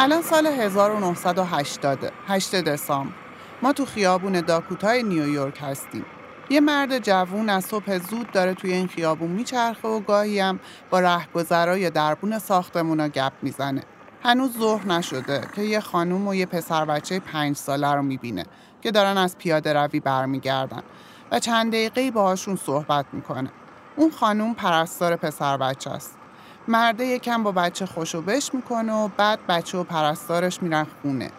الان سال 1980 8 دسامبر ما تو خیابون داکوتای نیویورک هستیم یه مرد جوون از صبح زود داره توی این خیابون میچرخه و گاهی هم با رهگذرای دربون ساختمونا گپ می‌زنه هنوز ظهر نشده که یه خانوم و یه پسر بچه پنج ساله رو می‌بینه که دارن از پیاده روی برمیگردن و چند دقیقه باهاشون صحبت می‌کنه. اون خانوم پرستار پسر بچه است. مرده یکم با بچه خوشو بش می‌کنه و بعد بچه و پرستارش میرن خونه.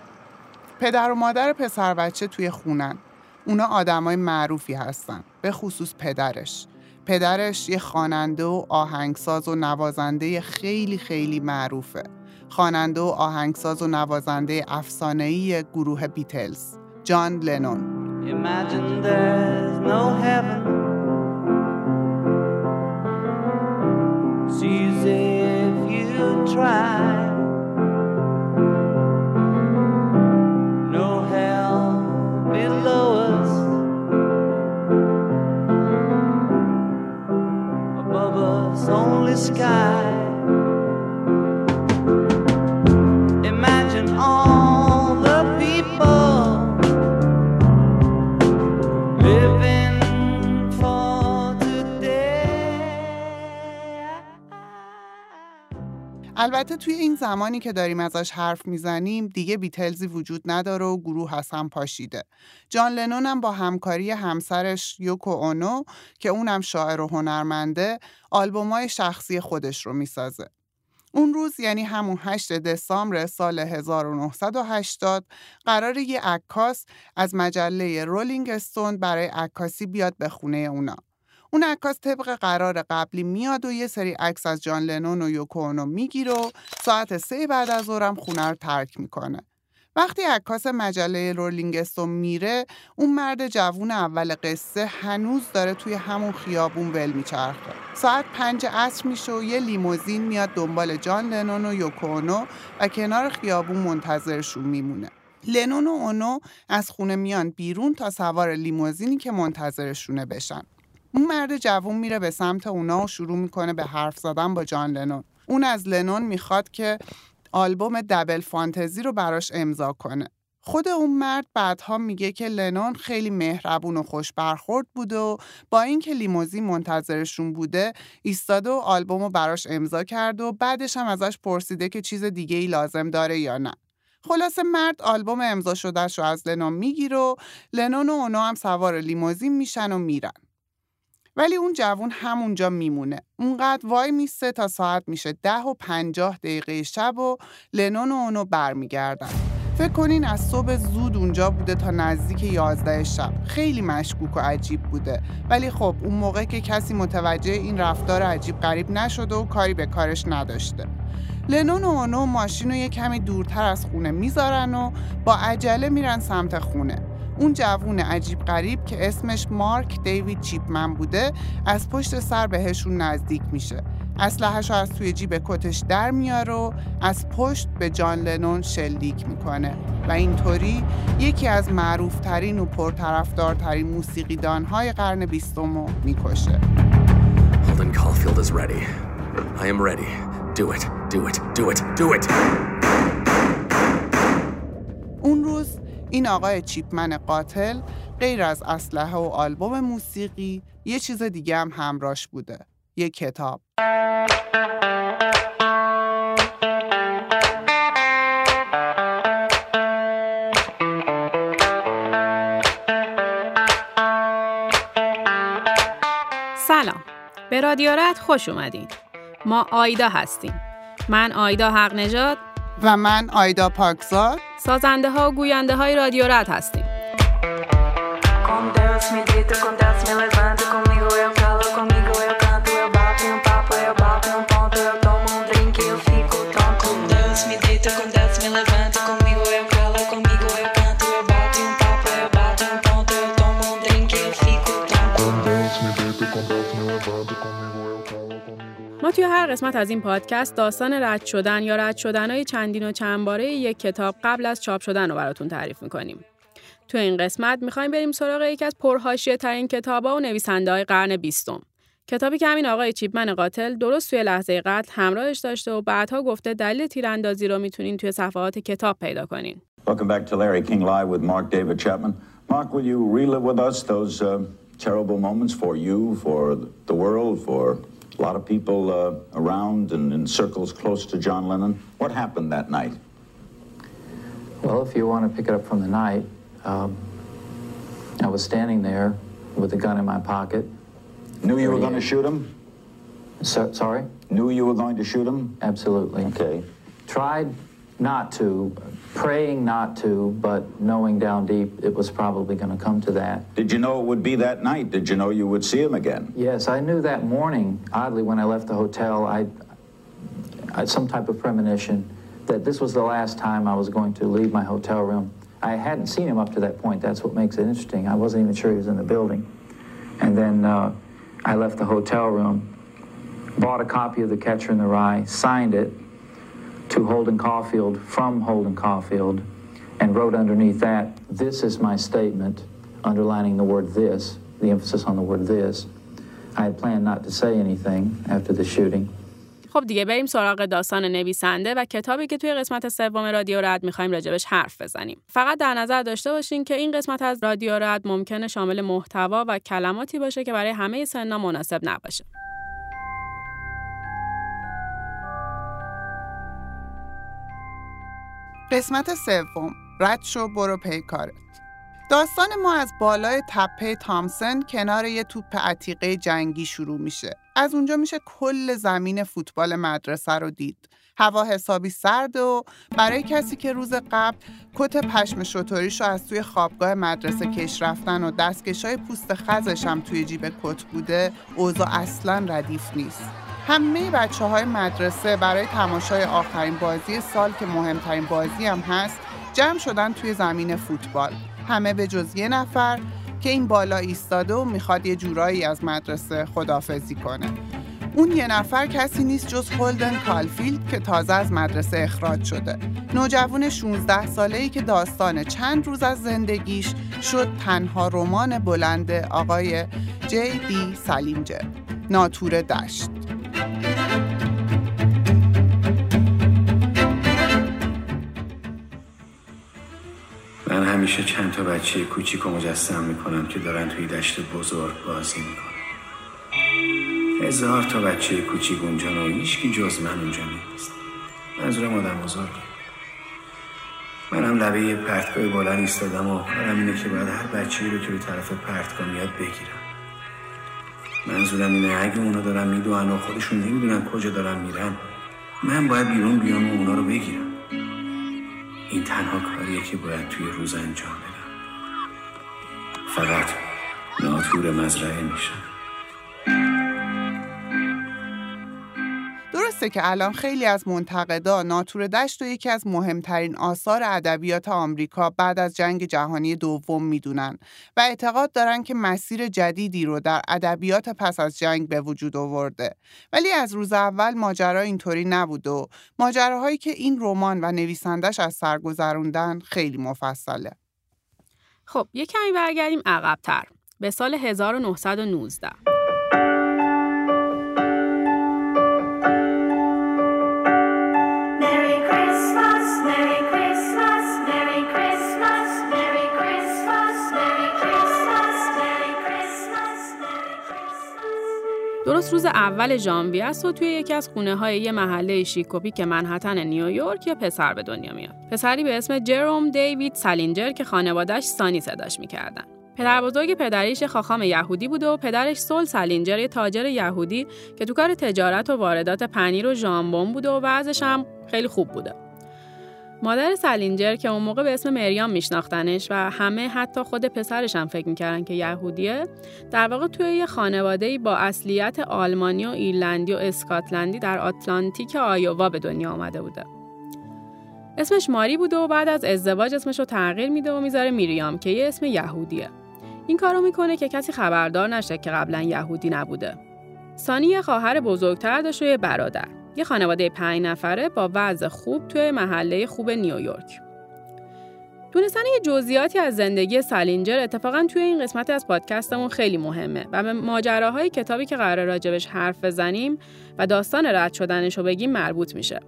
پدر و مادر پسر بچه توی خونن. اونا آدمای معروفی هستن. به خصوص پدرش. پدرش یه خواننده و آهنگساز و نوازنده خیلی خیلی معروفه. خواننده و آهنگساز و نوازنده افسانه‌ای گروه بیتلز جان لنون Imagine there's no heaven Easy if you try. No hell below us Above us only sky البته توی این زمانی که داریم ازش حرف می‌زنیم دیگه بیتلزی وجود نداره و گروه هم پاشیده. جان لنون هم با همکاری همسرش یوکو اونو که اونم شاعر و هنرمنده آلبومای شخصی خودش رو می‌سازه. اون روز یعنی همون 8 دسامبر سال 1980 قرار یه عکاس از مجله رولینگ استون برای عکاسی بیاد به خونه اونا. اون عکاس طبق قرار قبلی میاد و یه سری عکس از جان لنون و یوکو می‌گیره و ساعت سه بعد از ظهرم خونه رو ترک می‌کنه. وقتی عکاس مجله رولینگستون میره اون مرد جوون اول قصه هنوز داره توی همون خیابون ول میچرخه. ساعت پنج عصر میشه و یه لیموزین میاد دنبال جان لنون و یوکونو و کنار خیابون منتظرشون میمونه. لنون و اونو از خونه میان بیرون تا سوار لیموزینی که منتظرشونه بشن. اون مرد جوون میره به سمت اونا و شروع می‌کنه به حرف زدن با جان لنون. اون از لنون می‌خواد که آلبوم دبل فانتزی رو براش امضا کنه. خود اون مرد بعدها میگه که لنون خیلی مهربون و خوش برخورد بوده و با اینکه لیموزین منتظرشون بوده ایستاده و آلبوم رو براش امضا کرده و بعدش هم ازش پرسیده که چیز دیگه ای لازم داره یا نه. خلاصه مرد آلبوم امضا شدهش رو از لنون می‌گیره و لنون و اونا هم سوار لیموزین میشن و میرن. ولی اون جوون همونجا میمونه. اونقدر وای میسته تا ساعت میشه ده و پنجاه دقیقه شب و لنون و اونو برمیگردن. فکر کنین از صبح زود اونجا بوده تا نزدیک یازده شب خیلی مشکوک و عجیب بوده ولی خب اون موقع که کسی متوجه این رفتار عجیب غریب نشده و کاری به کارش نداشته لنون و اونو ماشین رو یه کمی دورتر از خونه می‌ذارن و با عجله میرن سمت خونه اون جوون عجیب غریب که اسمش مارک دیوید چیپمن بوده از پشت سر بهشون نزدیک میشه اسلحه‌شو از توی جیب کتش در میاره و از پشت به جان لنون شلیک می‌کنه و اینطوری یکی از معروفترین و پرطرفدارترین موسیقیدانهای قرن بیستم رو می‌کشه Holden Caulfield is ready. I am ready. Do it, do it, do it, do it. اون روز این آقای چیپمن قاتل غیر از اسلحه و آلبوم موسیقی یه چیز دیگه هم همراش بوده یه کتاب. سلام. به رادیورت خوش اومدین. ما آیدا هستیم. من آیدا حق نجات و من آیدا پاکزاد. سازنده ها و گوینده های رادیو رد هستیم توی هر قسمت از این پادکست داستان رد شدن یا رد شدن های چندین و چند باره یک کتاب قبل از چاپ شدن رو براتون تعریف می‌کنیم. تو این قسمت می‌خوایم بریم سراغ یکی از پرهاشیه ترین کتاب و نویسنده های قرن بیستم کتابی که همین آقای چیپمن قاتل درست توی لحظه قتل همراهش داشته و بعدها گفته دلیل تیراندازی رو می‌تونین توی صفحات کتاب پیدا کنین. Welcome back to Larry King Live with Mark David Chapman. Mark, will you relive with us those uh, terrible moments for you, for the world, for a lot of people uh, around and in circles close to John Lennon? What happened that night? Well, if you want to pick it up from the night, um, I was standing there with a gun in my pocket. Knew you were going to shoot him? So, sorry? Knew you were going to shoot him? Absolutely. Okay. Tried not to, praying not to, but knowing down deep it was probably going to come to that. Did you know it would be that night? Did you know you would see him again? Yes, I knew that morning, oddly, when I left the hotel, I, I some type of premonition that this was the last time I was going to leave my hotel room. I hadn't seen him up to that point. That's what makes it interesting. I wasn't even sure he was in the building. And then uh, I left the hotel room, bought a copy of The Catcher in the Rye, signed it to Holden Caulfield from Holden Caulfield, and wrote underneath that, This is my statement, underlining the word this, the emphasis on the word this. I had planned not to say anything after the shooting. خب دیگه بریم سراغ داستان نویسنده و کتابی که توی قسمت سوم رادیو رد می‌خوایم راجبش حرف بزنیم. فقط در نظر داشته باشین که این قسمت از رادیو رد ممکنه شامل محتوا و کلماتی باشه که برای همه سنا مناسب نباشه. قسمت سوم. رد شو برو پی کارت. داستان ما از بالای تپه تامسن کنار یه توپ عتیقه جنگی شروع میشه. از اونجا میشه کل زمین فوتبال مدرسه رو دید. هوا حسابی سرد و برای کسی که روز قبل کت پشم شطوریش رو از توی خوابگاه مدرسه کش رفتن و دستکشای پوست خزش هم توی جیب کت بوده اوضاع اصلا ردیف نیست. همه بچه های مدرسه برای تماشای آخرین بازی سال که مهمترین بازی هم هست جمع شدن توی زمین فوتبال. همه به جز یه نفر که این بالا ایستاده و می‌خواد یه جورایی از مدرسه خدافزی کنه. اون یه نفر کسی نیست جز هولدن کالفیلد که تازه از مدرسه اخراج شده. نوجوان 16 ساله ای که داستان چند روز از زندگیش شد تنها رمان بلند آقای جی دی سالینجر ناتور دشت. من همیشه چند تا بچه کوچیک و مجسم می‌کنم که دارن توی دشت بزرگ بازی می‌کنن. هزار تا بچه کوچیک اونجا و هیچکی جز من اونجا نیست. منظورم آدم بزرگه. منم لبه یه پرتگاه بلند ایستادم و کارم اینه که باید هر بچه رو به طرف پرتگاه میاد بگیرم. منظورم اینه اگه اونا دارن می‌دونن و خودشون نمی‌دونن کجا دارن میرن من باید بیرون بیام و اونا رو بگیرم. این تنها کاریه که باید توی روز انجام بدم. فقط ناتور مزرعه میشم. درسته که الان خیلی از منتقدا ناتور دشت و یکی از مهمترین آثار ادبیات آمریکا بعد از جنگ جهانی دوم می‌دونن و اعتقاد دارن که مسیر جدیدی رو در ادبیات پس از جنگ به وجود آورده. ولی از روز اول ماجرا اینطوری نبود و ماجراهایی که این رمان و نویسندش از سر گذروندن خیلی مفصله. خب یه کمی برگردیم عقبتر. به سال 1919 درست روز اول ژانویه است و توی یکی از خونه های یه محله شیکوپی که منحتن نیویورک یه پسر به دنیا میاد. پسری به اسم جروم دیوید سالینجر که خانوادهش سانی صداش می‌کردن. پدر بزرگ پدریش خاخام یهودی بوده و پدرش سول سالینجر یه تاجر یهودی که تو کار تجارت و واردات پنیر و ژامبون بوده و وضعش هم خیلی خوب بوده. مادر سالینجر که اون موقع به اسم مریام میشناختنش و همه حتی خود پسرش هم فکر می‌کردن که یهودیه در واقع توی یه خانواده‌ای با اصلیت آلمانی و ایرلندی و اسکاتلندی در آتلانتیک آیووا به دنیا آمده بوده. اسمش ماری بوده و بعد از ازدواج اسمش رو تغییر میده و می‌ذاره میریام که یه اسم یهودیه. این کارو می‌کنه که کسی خبردار نشه که قبلا یهودی نبوده. سانی یه خواهر بزرگتر داشت و یه برادر. یه خانواده پنج نفره با وضع خوب توی محله خوب نیویورک. دونستن یه جزئیاتی از زندگی سالینجر اتفاقا توی این قسمت از پادکستمون خیلی مهمه و به ماجراهای کتابی که قرار راجبش حرف بزنیم و داستان رد شدنش رو بگیم مربوط میشه.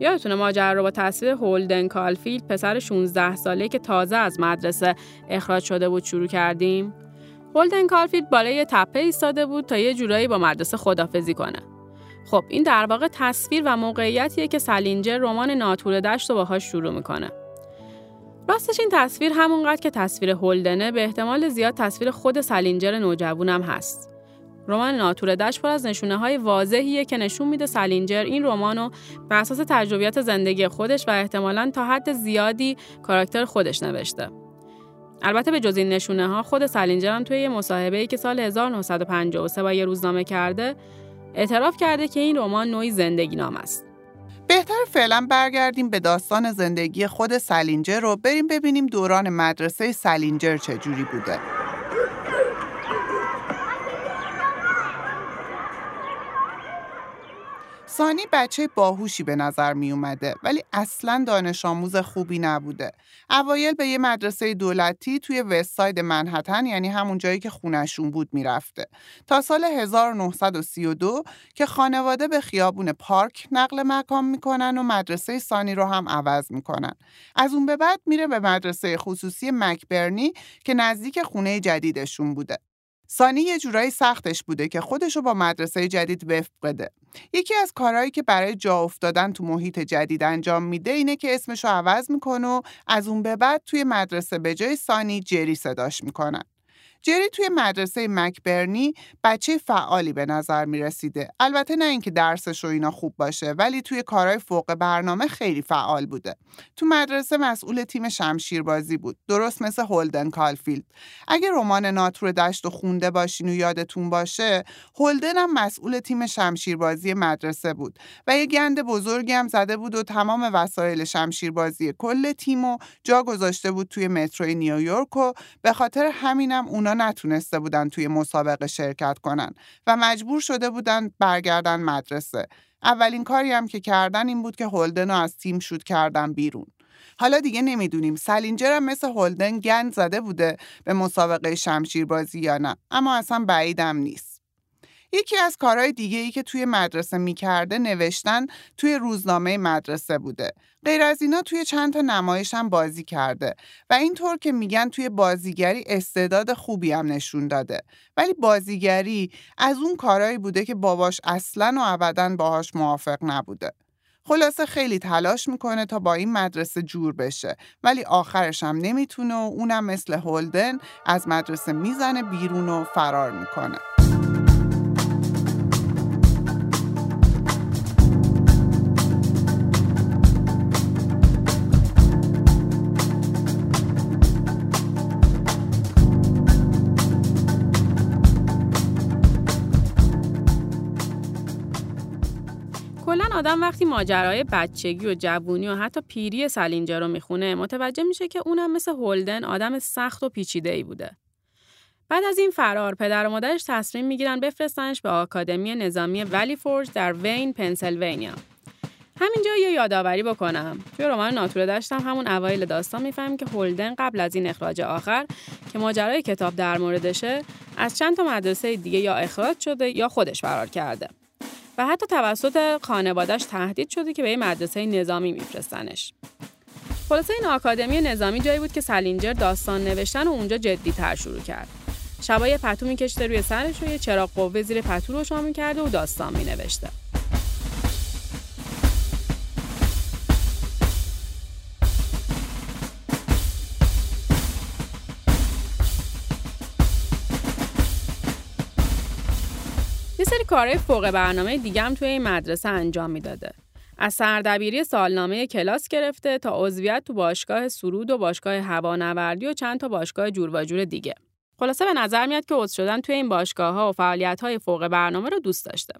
یادتونه ماجرا رو با تصویر هولدن کالفیلد پسر 16 ساله که تازه از مدرسه اخراج شده بود شروع کردیم؟ هولدن کالفیلد بالای تپه ایستاده بود تا یه جورایی با مدرسه خدافزی کنه. خب این در واقع تصویر و موقعیتیه که سالینجر رمان ناتور دشت رو باهاش شروع می‌کنه. راستش این تصویر همونقدر که تصویر هولدنه به احتمال زیاد تصویر خود سالینجر نوجوونم هست. رمان ناتور دشت پر از نشونه های واضحیه که نشون میده سالینجر این رمانو بر اساس تجربیات زندگی خودش و احتمالاً تا حد زیادی کاراکتر خودش نوشته. البته به جز این نشونه ها خود سالینجر هم توی یه مصاحبه‌ای که سال 1953 با یه روزنامه کرده اعتراف کرده که این رمان نوعی زندگی نام است. بهتر فعلا برگردیم به داستان زندگی خود سالینجر رو بریم ببینیم دوران مدرسه سالینجر چجوری بوده. سانی بچه باهوشی به نظر می اومده ولی اصلا دانش آموز خوبی نبوده. اوایل به یه مدرسه دولتی توی وست ساید منحتن یعنی همون جایی که خونشون بود می‌رفته. تا سال 1932 که خانواده به خیابون پارک نقل مکان می‌کنن و مدرسه سانی رو هم عوض می‌کنن. از اون به بعد میره به مدرسه خصوصی مکبرنی که نزدیک خونه جدیدشون بوده. سانی یه جورایی سختش بوده که خودشو با مدرسه جدید وفق بده. یکی از کارهایی که برای جا افتادن تو محیط جدید انجام میده اینه که اسمشو عوض می‌کنه و از اون به بعد توی مدرسه به جای سانی جری صداش می‌کنن. جری توی مدرسه مکبرنی بچه فعالی به نظر می رسیده. البته نه اینکه درسش و اینا خوب باشه ولی توی کارهای فوق برنامه خیلی فعال بوده. تو مدرسه مسئول تیم شمشیربازی بود. درست مثل هولدن کالفیلد. اگه رمان ناتور دشت و خونده باشین و یادتون باشه، هولدن هم مسئول تیم شمشیربازی مدرسه بود و یه گند بزرگی هم زده بود و تمام وسایل شمشیربازی کل تیمو جا گذاشته بود توی متروی نیویورک و به خاطر همینم اونا نتونسته بودن توی مسابقه شرکت کنن و مجبور شده بودن برگردن مدرسه. اولین کاری هم که کردن این بود که هولدن رو از تیم شود کردن بیرون. حالا دیگه نمی‌دونیم سالینجر هم مثل هولدن گند زده بوده به مسابقه شمشیربازی یا نه اما اصلا بعیدم نیست. یکی از کارهای دیگه ای که توی مدرسه می‌کرده نوشتن توی روزنامه مدرسه بوده. غیر از اینا توی چند تا نمایش هم بازی کرده و اینطور که میگن توی بازیگری استعداد خوبی هم نشون داده. ولی بازیگری از اون کارهایی بوده که باباش اصلا و ابدا باهاش موافق نبوده. خلاصه خیلی تلاش می‌کنه تا با این مدرسه جور بشه ولی آخرش هم نمی‌تونه و اونم مثل هولدن از مدرسه می‌زنه بیرون و فرار می‌کنه. آدم وقتی ماجرای بچگی و جوونی و حتی پیری سالینجر رو می‌خونه متوجه میشه که اونم مثل هولدن آدم سخت و پیچیده ای بوده. بعد از این فرار پدر و مادرش تصمیم می‌گیرن بفرستنش به آکادمی نظامی ولی فورج در وین پنسیلوانیا. همینجا یه یادآوری بکنم. توی رمان ناتور داشتم همون اوایل داستان می‌فهمیم که هولدن قبل از این اخراج آخر که ماجرای کتاب در موردشه از چند تا مدرسه دیگه یا اخراج شده یا خودش فرار کرده. و حتی توسط خانوادهش تهدید شده که به یه مدرسه نظامی میفرستنش. خلاصه این آکادمی نظامی جایی بود که سالینجر داستان نوشتن و اونجا جدی تر شروع کرد. شبا یه پتو میکشته روی سرش و یه چراغ قوه زیر پتو روشن می‌کرده و داستان مینوشته. سری کارهای فوق برنامه دیگه هم توی این مدرسه انجام می‌داده. از سردبیری سالنامه کلاس گرفته تا عضویت تو باشگاه سرود و باشگاه هوانوردی و چند تا باشگاه جور و جور دیگه. خلاصه به نظر میاد که عضو شدن توی این باشگاه ها و فعالیت های فوق برنامه رو دوست داشته.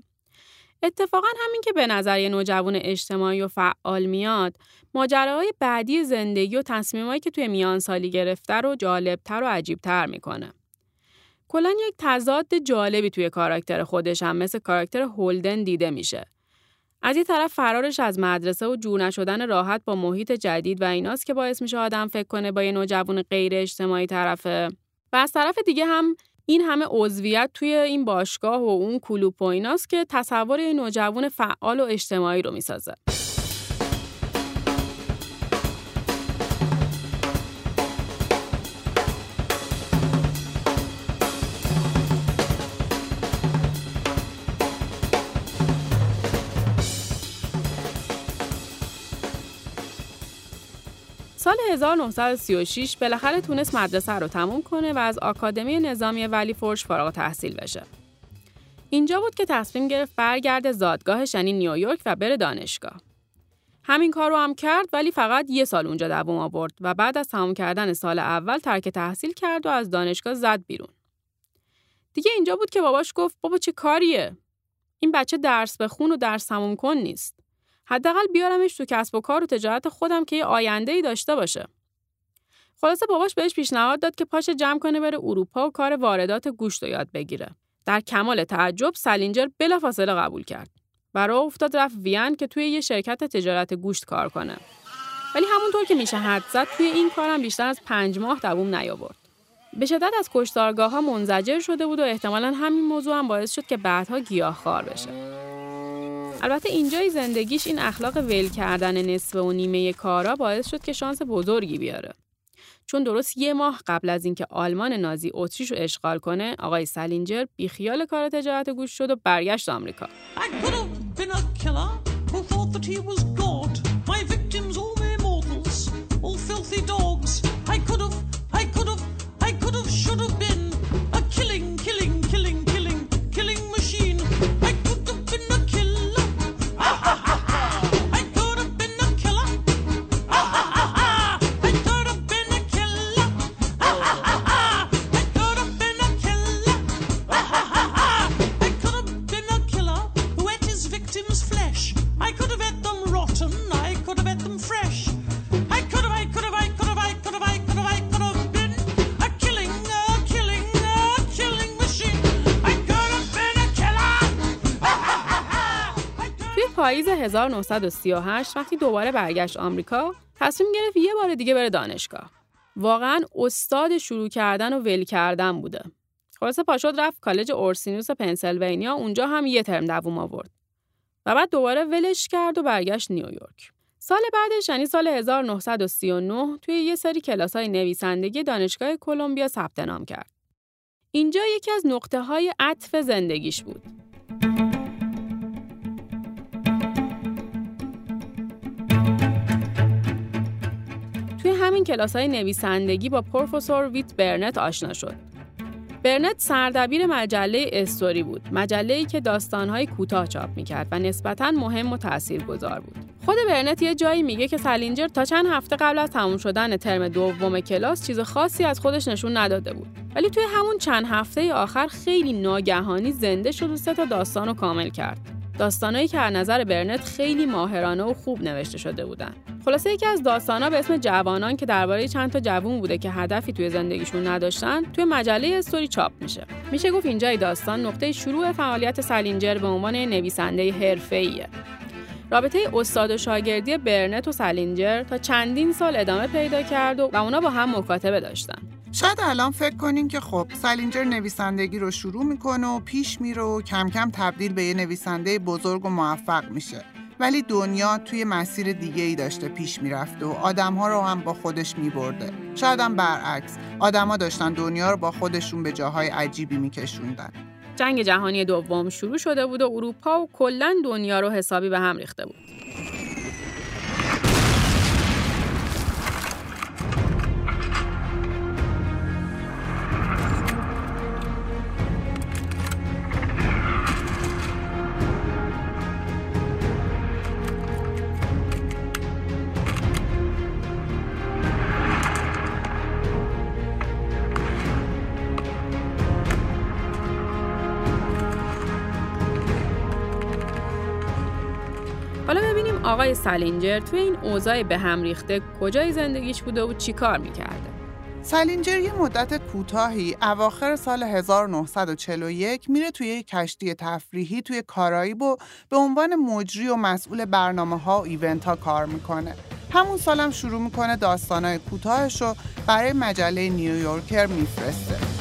اتفاقا همین که به نظر یه نوجوان اجتماعی و فعال میاد، ماجراهای بعدی زندگی و تصمیمایی که توی میان سالی گرفته رو جالبتر و عجیبتر می‌کنه. کلا یک تضاد جالبی توی کاراکتر خودش هم مثل کاراکتر هولدن دیده میشه. از این طرف فرارش از مدرسه و جور نشدن راحت با محیط جدید و ایناست که باعث میشه آدم فکر کنه با یه نوجوان غیر اجتماعی طرفه و از طرف دیگه هم این همه عضویت توی این باشگاه و اون کلوپ و ایناست که تصور یه نوجوان فعال و اجتماعی رو می‌سازه. سال 1936 بالاخره تونست مدرسه رو تموم کنه و از آکادمی نظامی ولی فرش فارغ تحصیل بشه. اینجا بود که تصمیم گرفت برگرده زادگاهش یعنی نیویورک و بره دانشگاه. همین کار رو هم کرد ولی فقط یه سال اونجا دوام آورد و بعد از تمام کردن سال اول ترک تحصیل کرد و از دانشگاه زد بیرون. دیگه اینجا بود که باباش گفت بابا چه کاریه؟ این بچه درس بخون و درس تموم کن نیست. حداقل بیارمش تو کسب و کار و تجارت خودم که یه آینده ای داشته باشه. خلاصه باباش بهش پیشنهاد داد که پاش جمع کنه بره اروپا و کار واردات گوشت رو یاد بگیره. در کمال تعجب سالینجر بلافاصله قبول کرد. و راه افتاد رفت وین که توی یه شرکت تجارت گوشت کار کنه. ولی همونطور که میشه حد زد توی این کارم بیشتر از پنج ماه دووم نیاورد. به شدت از کشتارگاه ها منزجر شده بود و احتمالا همین موضوع هم باعث شد که بعدها گیاهخوار بشه. البته اینجای زندگیش این اخلاق ول کردن نصف و نیمه کارا باعث شد که شانس بزرگی بیاره. چون درست یه ماه قبل از اینکه آلمان نازی اتریش رو اشغال کنه، آقای سالینجر بیخیال کار تجارت گوشت شد و برگشت آمریکا. پاییز 1938 وقتی دوباره برگشت آمریکا تصمیم گرفت یه بار دیگه بره دانشگاه. واقعا استاد شروع کردن و ول کردن بوده. خلاصه پاشد رفت کالج اورسینوس پنسیلوانیا اونجا هم یه ترم دووم آورد. و بعد دوباره ولش کرد و برگشت نیویورک. سال بعدش یعنی سال 1939 توی یه سری کلاس‌های نویسندگی دانشگاه کلمبیا ثبت نام کرد. اینجا یکی از نقطه های عطف زندگیش بود. همین کلاس های نویسندگی با پروفسور ویت برنت آشنا شد. برنت سردبیر مجله استوری بود، مجله‌ای که داستان‌های کوتاه چاپ می‌کرد و نسبتاً مهم و تاثیرگذار بود. خود برنت یه جایی میگه که سالینجر تا چند هفته قبل از تموم شدن ترم دوم کلاس چیز خاصی از خودش نشون نداده بود. ولی توی همون چند هفته آخر خیلی ناگهانی زنده شد و سه تا داستان رو کامل کرد. داستانایی که از نظر برنت خیلی ماهرانه و خوب نوشته شده بودن. خلاصه یکی از داستانا به اسم جوانان که درباره چند تا جوون بوده که هدفی توی زندگیشون نداشتن، توی مجله استوری چاپ میشه. میشه گفت اینجای داستان نقطه شروع فعالیت سالینجر به عنوان نویسنده حرفه‌ایه. رابطه استاد و شاگردی برنت و سالینجر تا چندین سال ادامه پیدا کرد و, و اونا با هم مکاتبه داشتن. شاید الان فکر کنین که خب سالینجر نویسندگی رو شروع می‌کنه و پیش میره و کم کم تبدیل به یه نویسنده بزرگ و موفق میشه ولی دنیا توی مسیر دیگه ای داشته پیش می‌رفته و آدمها رو هم با خودش میبرده شاید هم برعکس آدما داشتن دنیا رو با خودشون به جاهای عجیبی میکشوندن جنگ جهانی دوم شروع شده بود و اروپا و کلا دنیا رو حسابی به هم ریخته بود. آقای سالینجر توی این اوضاع به هم ریخته کجای زندگیش بوده و چی کار می‌کرده. سلینجر یه مدت کوتاهی اواخر سال 1941 میره توی یک کشتی تفریحی توی کارائیب و به عنوان مجری و مسئول برنامه ها و ایونت ها کار می‌کنه. همون سالم شروع می‌کنه داستانای کوتاهش رو برای مجله نیویورکر میفرسته.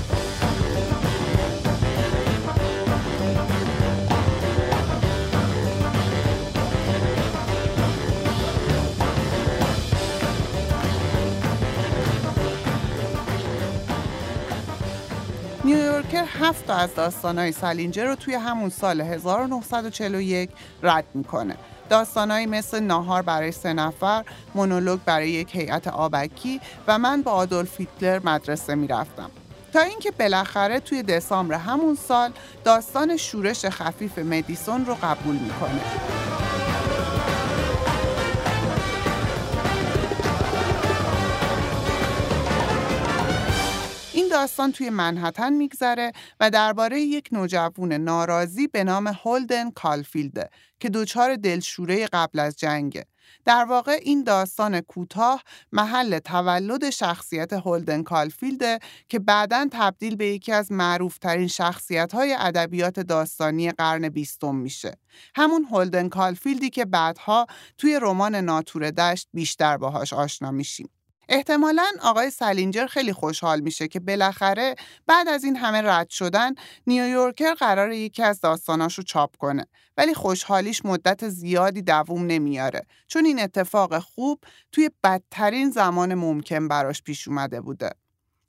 هفت تا از داستانهای سالینجر رو توی همون سال 1941 رد می‌کنه. داستانهایی مثل ناهار برای سه نفر، مونولوگ برای یک هیئت آبکی و من با آدولف هیتلر مدرسه می‌رفتم. تا اینکه بالاخره توی دسامبر همون سال داستان شورش خفیف مدیسون رو قبول می‌کنه. این داستان توی منحتن میگذره و درباره یک نوجوان ناراضی به نام هولدن کالفیلده که دچار دلشوره قبل از جنگه. در واقع این داستان کوتاه محل تولد شخصیت هولدن کالفیلده که بعداً تبدیل به یکی از معروفترین شخصیت‌های ادبیات داستانی قرن بیستم میشه. همون هولدن کالفیلدی که بعدها توی رمان ناتور دشت بیشتر باهاش آشنا میشیم. احتمالا آقای سلینجر خیلی خوشحال میشه که بالاخره بعد از این همه رد شدن نیویورکر قرار یکی از داستاناش رو چاپ کنه. ولی خوشحالیش مدت زیادی دووم نمیاره. چون این اتفاق خوب توی بدترین زمان ممکن براش پیش اومده بوده.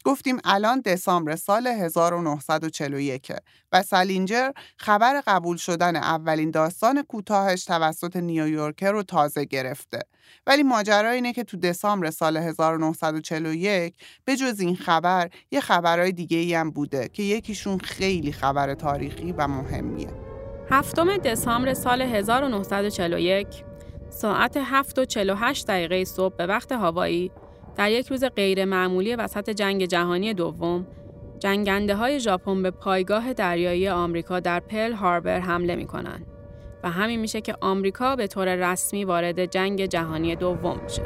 گفتیم الان دسامبر سال 1941 و سالینجر خبر قبول شدن اولین داستان کوتاهش توسط نیویورکر رو تازه گرفته. ولی ماجرا اینه که تو دسامبر سال 1941 به جز این خبر یه خبرهای دیگه ای هم بوده که یکیشون خیلی خبر تاریخی و مهمیه. هفتم دسامبر سال 1941 ساعت 7 و 48 دقیقه صبح به وقت هوایی در یک روز غیر معمولی وسط جنگ جهانی دوم جنگنده های ژاپن به پایگاه دریایی آمریکا در پرل هاربر حمله می کنند و همین میشه که آمریکا به طور رسمی وارد جنگ جهانی دوم میشه.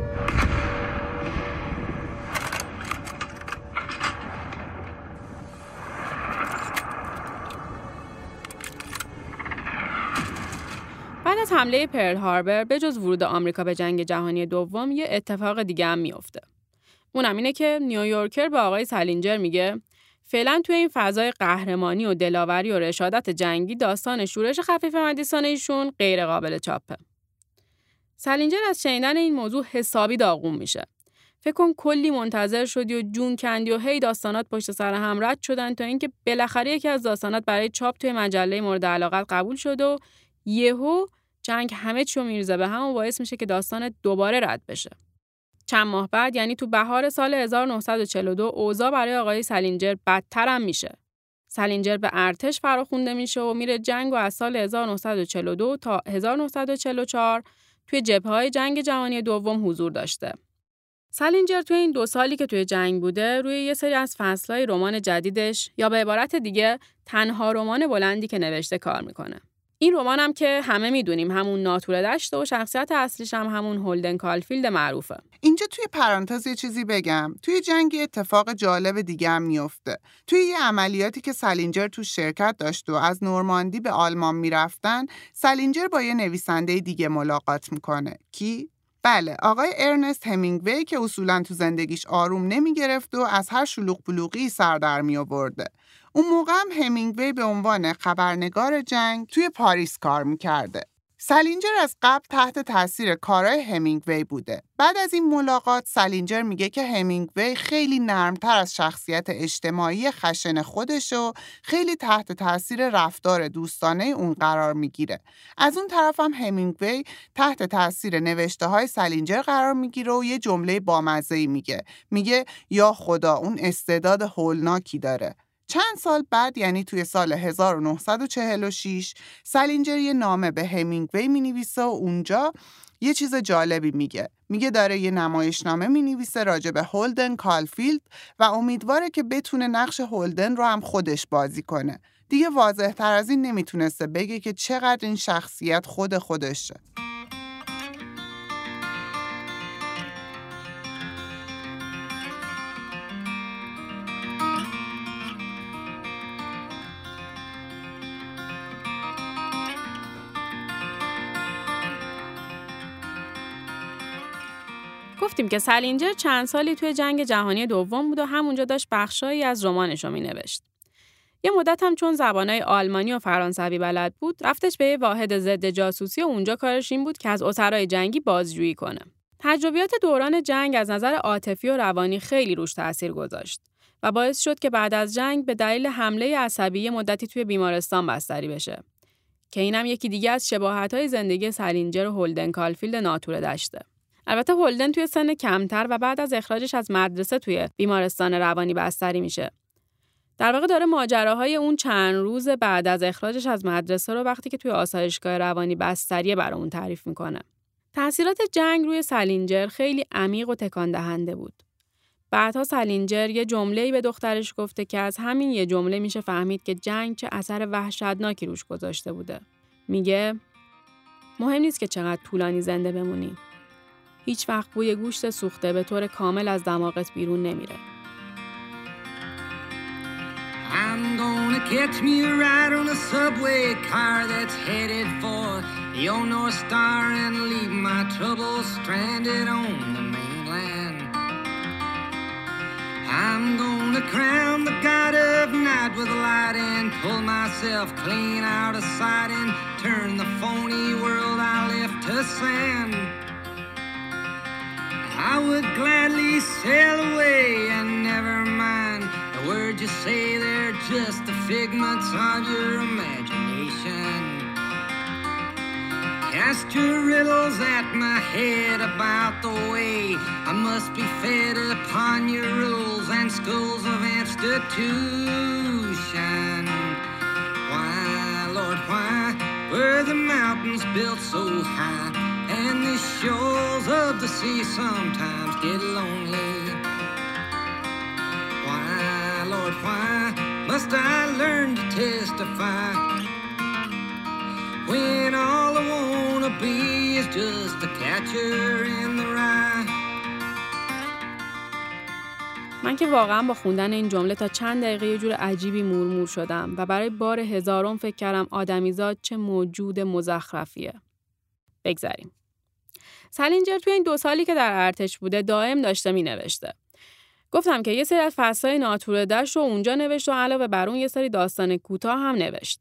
بعد از حمله پرل هاربر به جز ورود آمریکا به جنگ جهانی دوم یه اتفاق دیگه هم میفته. اونم اینه که نیویورکر به آقای سالینجر میگه فعلا توی این فضای قهرمانی و دلاوری و رشادت جنگی داستان شورش خفیف مدیسون ایشون غیر قابل چاپه. سالینجر از شنیدن این موضوع حسابی داغون میشه. فکر کن کلی منتظر شدی و جون کندی و هی داستانات پشت سر هم رد شدن تا اینکه بالاخره یکی از داستانات برای چاپ توی مجله مورد علاقت قبول شد و یهو جنگ همه چیو میرزه به هم و باعث میشه که داستان دوباره رد بشه. چند ماه بعد یعنی تو بهار سال 1942 اوضاع برای آقای سالینجر بدتر هم میشه. سالینجر به ارتش فراخونده میشه و میره جنگ و از سال 1942 تا 1944 توی جبهه‌های جنگ جهانی دوم حضور داشته. سالینجر توی این دو سالی که توی جنگ بوده روی یه سری از فصلهای رمان جدیدش یا به عبارت دیگه تنها رمان بلندی که نوشته کار می‌کنه. این رمان هم که همه می‌دونیم همون ناتور دشته و شخصیت اصلیش هم همون هولدن کالفیلد معروفه. اینجا توی پرانتز یه چیزی بگم توی جنگ اتفاق جالب دیگه هم میفته توی یه عملیاتی که سالینجر تو شرکت داشت و از نورماندی به آلمان می‌رفتن سالینجر با یه نویسنده دیگه ملاقات می‌کنه کی بله آقای ارنست همینگوی که اصولا تو زندگیش آروم نمی گرفت و از هر شلوغ بلوغی سر در می آورده. اون موقع هم همینگوی به عنوان خبرنگار جنگ توی پاریس کار می‌کرده. سالینجر از قبل تحت تاثیر کارهای همینگوی بوده. بعد از این ملاقات سالینجر میگه که همینگوی خیلی نرمتر از شخصیت اجتماعی خشن خودش و خیلی تحت تاثیر رفتار دوستانه اون قرار می‌گیره. از اون طرف هم همینگوی تحت تاثیر نوشته های سالینجر قرار می‌گیره و یه جمله بامزه‌ای میگه. میگه یا خدا اون استعداد هولناکی داره. چند سال بعد یعنی توی سال 1946 سالینجر یه نامه به همینگوی می نویسه و اونجا یه چیز جالبی میگه. میگه داره یه نمایشنامه می نویسه راجع به هولدن کالفیلد و امیدواره که بتونه نقش هولدن رو هم خودش بازی کنه. دیگه واضح تر از این نمی‌تونسته بگه که چقدر این شخصیت خود خودشه. گفتیم که سلینجر چند سالی توی جنگ جهانی دوم بود و همونجا داشت بخشایی از رمانش رو مینوشت. یه مدت هم چون زبانهای آلمانی و فرانسوی بلد بود، رفتش به یه واحد ضد جاسوسی و اونجا کارش این بود که از اسرای جنگی بازجویی کنه. تجربیات دوران جنگ از نظر عاطفی و روانی خیلی روش تاثیر گذاشت و باعث شد که بعد از جنگ به دلیل حمله عصبی مدتی توی بیمارستان بستری بشه. که اینم یکی دیگه از شباهت‌های زندگی سلینجر و هولدن کالفیلد ناتور دشته. البته هولدن توی سن کمتر و بعد از اخراجش از مدرسه توی بیمارستان روانی بستری میشه. در واقع داره ماجراهای اون چند روز بعد از اخراجش از مدرسه رو وقتی که توی آسایشگاه روانی بستریه برامون تعریف می‌کنه. تأثیرات جنگ روی سلینجر خیلی عمیق و تکان دهنده بود. بعدها سلینجر یه جمله‌ای به دخترش گفته که از همین یه جمله میشه فهمید که جنگ چه اثر وحشتناکی روش گذاشته بوده. میگه مهم نیست که چقدر طولانی زنده بمونی. هیچ وقت بوی گوشت سوخته به طور کامل از دماغت بیرون نمیره. I'm gonna catch me a ride on a subway car that's headed for the old North Star and leave my troubles stranded on the mainland. I'm gonna crown the god of night with a light and pull myself clean out of sight and turn the phony world I left to sand. I would gladly sail away and never mind the words you say, they're just the figments of your imagination. Cast your riddles at my head about the way I must be fed upon your rules and schools of institution. Why, Lord, why were the mountains built so high and the shores of the sea sometimes get lonely? Why, Lord, why must I learn to testify when all I wanna be is just a catcher in the rye? من که واقعا با خوندن این جمله تا چند دقیقه یه جور عجیبی مورمور شدم و برای بار هزارم فکر کردم آدمیزاد چه موجود مزخرفیه. بگذریم. سلینجر توی این دو سالی که در ارتش بوده دائم داشته می نوشته. گفتم که یه سری از فصلهای ناتور دشت رو اونجا نوشت و علاوه بر اون یه سری داستان کوتاه هم نوشت.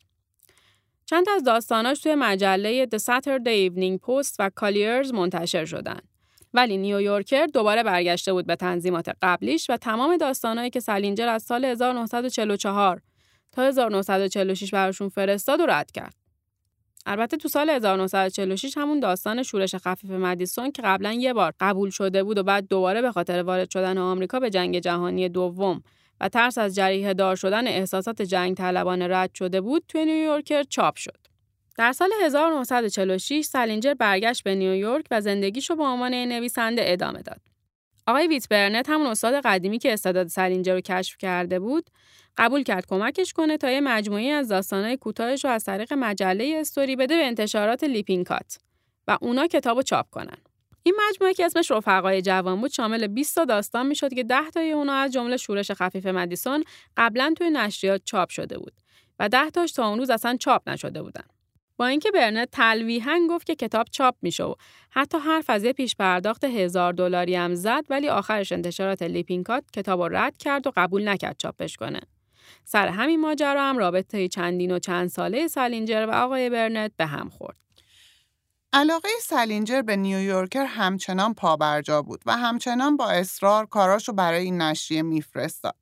چند از داستاناش توی مجله The Saturday Evening Post و کالیرز منتشر شدن. ولی نیویورکر دوباره برگشته بود به تنظیمات قبلیش و تمام داستانهایی که سلینجر از سال 1944 تا 1946 براشون فرستاد و رد کرد. البته تو سال 1946 همون داستان شورش خفیف مدیسون که قبلا یه بار قبول شده بود و بعد دوباره به خاطر وارد شدن آمریکا به جنگ جهانی دوم و ترس از جریحه دار شدن احساسات جنگ طلبانه رد شده بود توی نیویورکر چاپ شد. در سال 1946 سلینجر برگشت به نیویورک و زندگیشو به عنوان نویسنده ادامه داد. آقای ویت برنت همون استاد قدیمی که استعداد سلینجر رو کشف کرده بود، قبول کرد کمکش کنه تا یه مجموعه از داستانهای کوتاهش رو از طریق مجله استوری بده به انتشارات لیپینکات و اونا کتابو چاپ کنن. این مجموعه که اسمش رفقای جوان بود شامل 20 تا داستان می‌شد که 10 تای اونا از جمله شورش خفیف مدیسون قبلا توی نشریات چاپ شده بود و 10 تاش تا اون روز اصلا چاپ نشده بودن. با اینکه برنت تلویحا گفت که کتاب چاپ میشه و حتی حرف از یه پیش پرداخت هزار دلاری هم زد ولی آخرش انتشارات لیپینکات کتاب رو رد کرد و قبول نکرد چاپش کنه. سر همین ماجرا هم رابطه چندین و چند ساله سالینجر و آقای برنت به هم خورد. علاقه سلینجر به نیویورکر همچنان پابرجا بود و همچنان با اصرار کاراشو برای این نشریه میفرستاد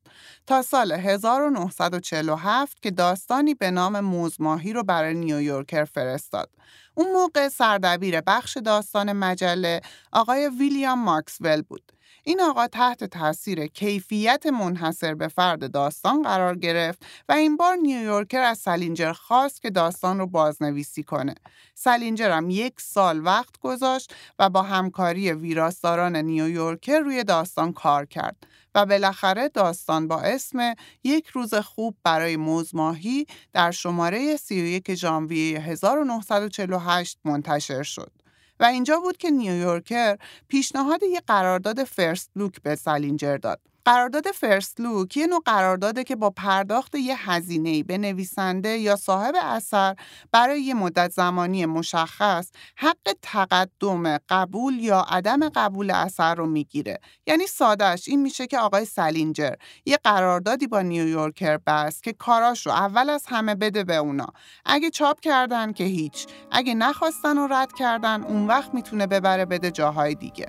تا سال 1947 که داستانی به نام موزماهی رو برای نیویورکر فرستاد. اون موقع سردبیر بخش داستان مجله آقای ویلیام ماکسول بود. این آقا تحت تاثیر کیفیت منحصر به فرد داستان قرار گرفت و این بار نیویورکر از سلینجر خواست که داستان رو بازنویسی کنه. سلینجر هم یک سال وقت گذاشت و با همکاری ویراستاران نیویورکر روی داستان کار کرد و بالاخره داستان با اسم یک روز خوب برای موزماهی در شماره 31 ژانویه 1948 منتشر شد. و اینجا بود که نیویورکر پیشنهاد یک قرارداد first look به سلینجر داد. قرارداد first look یه نوع قرارداده که با پرداخت یه هزینه‌ای به نویسنده یا صاحب اثر برای یه مدت زمانی مشخص حق تقدم قبول یا عدم قبول اثر رو می‌گیره. یعنی سادهش این میشه که آقای سلینجر یه قراردادی با نیویورکر بست که کاراش رو اول از همه بده به اونا. اگه چاپ کردن که هیچ اگه نخواستن و رد کردن اون وقت می‌تونه ببره بده جاهای دیگه.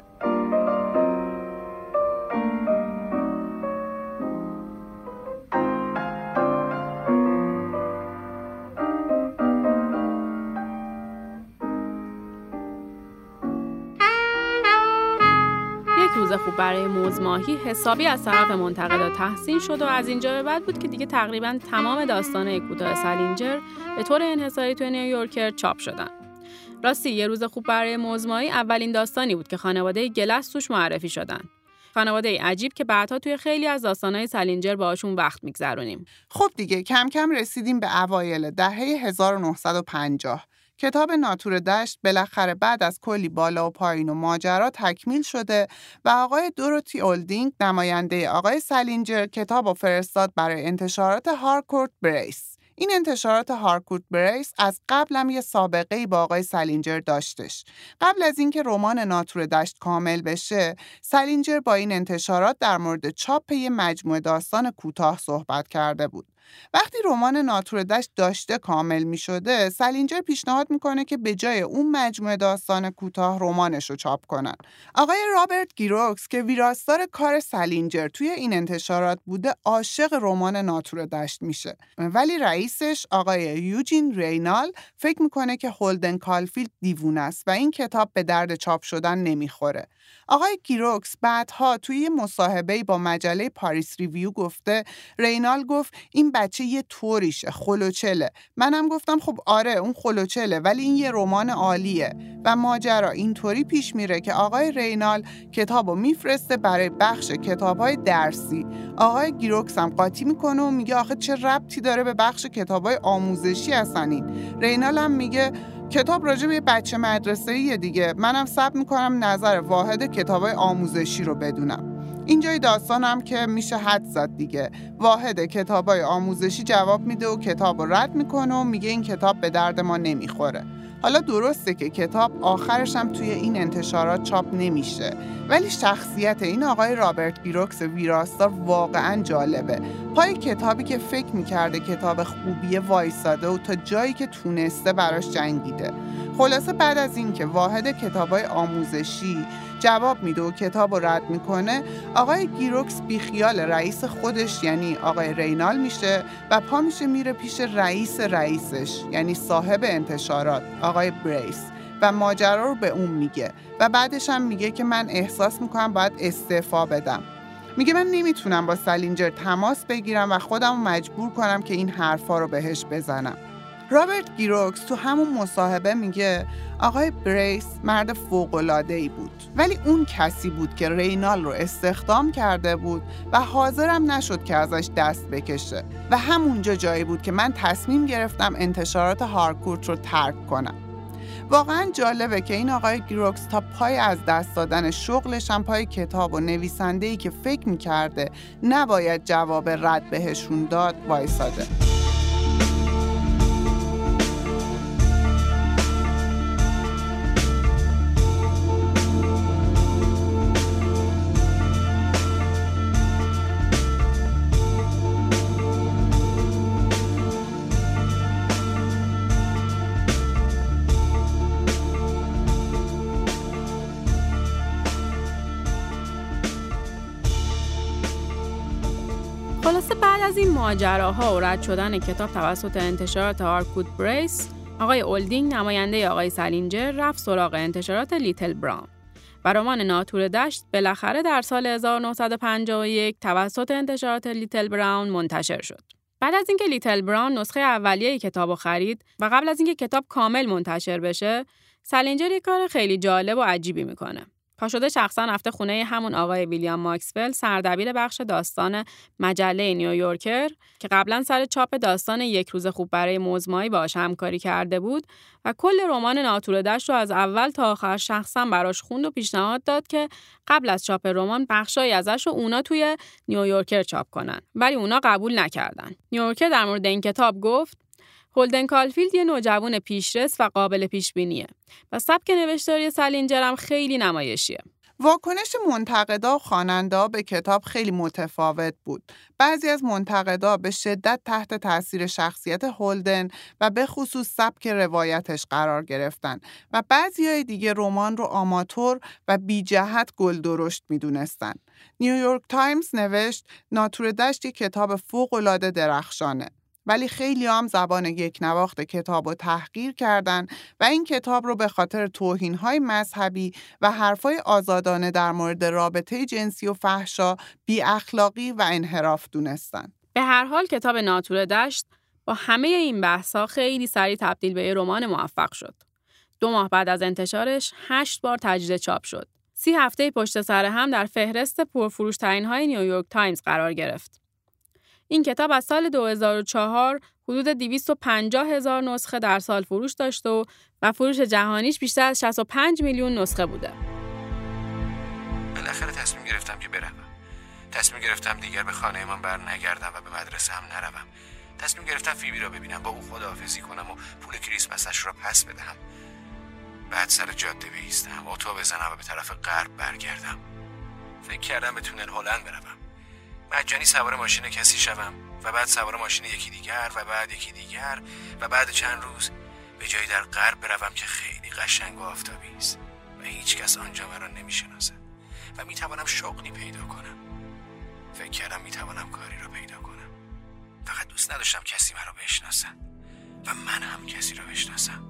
خوب برای موز ماهی حسابی از طرف منتقدا تحسین شد و از اینجا به بعد بود که دیگه تقریبا تمام داستانهای کوتاه سالینجر به طور انحصاری توی نیویورکر چاپ شدن. راستی یه روز خوب برای موز ماهی اولین داستانی بود که خانواده گلس توش معرفی شدن. خانواده عجیب که بعدها توی خیلی از داستانهای سالینجر باهاشون وقت میگذرونیم. خب دیگه کم کم رسیدیم به اوایل دهه 1950 کتاب ناتور دشت بالاخره بعد از کلی بالا و پایین و ماجرا تکمیل شده و آقای دوروتی اولدینگ نماینده آقای سالینجر کتاب و فرستاد برای انتشارات هارکورت بریس. این انتشارات هارکورت بریس از قبلم یه سابقه ای با آقای سالینجر داشتش. قبل از اینکه رمان ناتور دشت کامل بشه، سالینجر با این انتشارات در مورد چاپ یه مجموعه داستان کوتاه صحبت کرده بود. وقتی رمان ناتور دشت داشته کامل می شده سلینجر پیشنهاد می‌کنه که به جای اون مجموعه داستان کوتاه رمانش رو چاپ کنن. آقای رابرت گیروکس که ویراستار کار سلینجر توی این انتشارات بوده عاشق رمان ناتور دشت میشه. ولی رئیسش آقای یوجین رینال فکر می‌کنه که هولدن کالفیلد دیوونه است و این کتاب به درد چاپ شدن نمی‌خوره. آقای گیروکس بعدها توی مصاحبه با مجله پاریس ریویو گفته رینال گفت این بچه یه طوریشه خلوچله. منم گفتم خب آره اون خلوچله ولی این یه رمان عالیه. و ماجرا اینطوری پیش میره که آقای رینال کتابو میفرسته برای بخش کتابهای درسی. آقای گیروکس هم قاطی می‌کنه و میگه آخه چه ربطی داره به بخش کتابهای آموزشی هستن این رینال هم میگه کتاب راجع به یه بچه مدرسه دیگه. منم ثبت می‌کنم نظر واحد کتابای آموزشی رو بدونم. اینجای داستانم که میشه حد زد دیگه. واحد کتابای آموزشی جواب میده و کتاب رو رد می‌کنه و میگه این کتاب به درد ما نمی‌خوره. حالا درسته که کتاب آخرش هم توی این انتشارات چاپ نمیشه. ولی شخصیت این آقای رابرت گیروکس ویراستار واقعا جالبه. پای کتابی که فکر می‌کرده کتاب خوبیه وایساده و تا جایی که تونسته براش جنگیده خلاصه بعد از اینکه واحد کتابای آموزشی جواب میده و کتاب رو رد می‌کنه آقای گیروکس بیخیال رئیس خودش یعنی آقای رینال میشه و پا میشه میره پیش رئیس رئیسش یعنی صاحب انتشارات آقای بریس و ماجرا رو به اون میگه و بعدش هم میگه که من احساس می‌کنم باید استعفا بدم. میگه من نمی‌تونم با سلینجر تماس بگیرم و خودم مجبور کنم که این حرفا رو بهش بزنم. رابرت گیروکس تو همون مصاحبه میگه آقای بریس مرد فوق‌العاده‌ای بود. ولی اون کسی بود که رینال رو استخدام کرده بود و حاضرم نشد که ازش دست بکشه. و همونجا جایی بود که من تصمیم گرفتم انتشارات هارکورت رو ترک کنم. واقعا جالبه که این آقای گیروکس تا پای از دست دادن شغلش هم پای کتاب و نویسنده‌ای که فکر می‌کرده نباید جواب رد بهشون داد وایساده. ماجراها و رد شدن کتاب توسط انتشارات هارکورت بریس آقای اولدینگ نماینده آقای سلینجر رفت سراغ انتشارات لیتل براون و رمان ناتور دشت بالاخره در سال 1951 توسط انتشارات لیتل براون منتشر شد. بعد از اینکه لیتل براون نسخه اولیه کتاب رو خرید و قبل از اینکه کتاب کامل منتشر بشه، سلینجر یک کار خیلی جالب و عجیبی می‌کنه. پاشده شخصا رفته خونه همون آقای ویلیام ماکسول سردبیر بخش داستان مجله نیویورکر که قبلا سر چاپ داستان یک روز خوب برای موزماهی باش همکاری کرده بود و کل رمان ناتور دشت رو از اول تا آخر شخصا براش خوند و پیشنهاد داد که قبل از چاپ رمان بخشایی ازش رو اونا توی نیویورکر چاپ کنن. ولی اونا قبول نکردن. نیویورکر در مورد این کتاب گفت هولدن کالفیلد یه نوجوان پیشرس و قابل پیش بینیه و سبک نوشتاری سالینجر هم خیلی نمایشیه. واکنش منتقدا و خواننده به کتاب خیلی متفاوت بود. بعضی از منتقدا به شدت تحت تاثیر شخصیت هولدن و به خصوص سبک روایتش قرار گرفتن و بعضی های دیگه رمان رو آماتور و بی جهت گل درشت می دونستن. نیویورک تایمز نوشت ناتور دشت کتاب فوق درخشانه. ولی خیلی هم زبان یک نواخت کتاب رو تحقیر کردن و این کتاب رو به خاطر توهینهای مذهبی و حرفای آزادانه در مورد رابطه جنسی و فحشا بی اخلاقی و انحراف دونستن. به هر حال کتاب ناتور دشت با همه این بحث‌ها خیلی سریع تبدیل به یه رمان موفق شد. دو ماه بعد از انتشارش هشت بار تجدید چاپ شد. سی هفته پشت سر هم در فهرست پرفروشترین های نیویورک تایمز قرار گرفت. این کتاب از سال 2004 حدود 250 هزار نسخه در سال فروش داشته و, فروش جهانیش بیشتر از 65 میلیون نسخه بوده. بالاخره تصمیم گرفتم که بروم. تصمیم گرفتم دیگر به خانه من بر نگردم و به مدرسه هم نروم. تصمیم گرفتم فیبی را ببینم با او خداحافظی کنم و پول کریسمسش را پس بدهم. بعد سر جاده بیستم اتو بزنم و به طرف غرب برگردم. فکر کردم به تونل هلند بروم. مجانی سوار ماشین کسی شوم و بعد سوار ماشین یکی دیگر و بعد یکی دیگر و بعد چند روز به جایی در غرب بروم که خیلی قشنگ و آفتابی است و هیچ کس آنجا مرا نمی‌شناسد و می‌توانم شغلی پیدا کنم. فکر کردم می‌توانم کاری را پیدا کنم. فقط دوست نداشتم کسی مرا بشناسد و من هم کسی را بشناسم.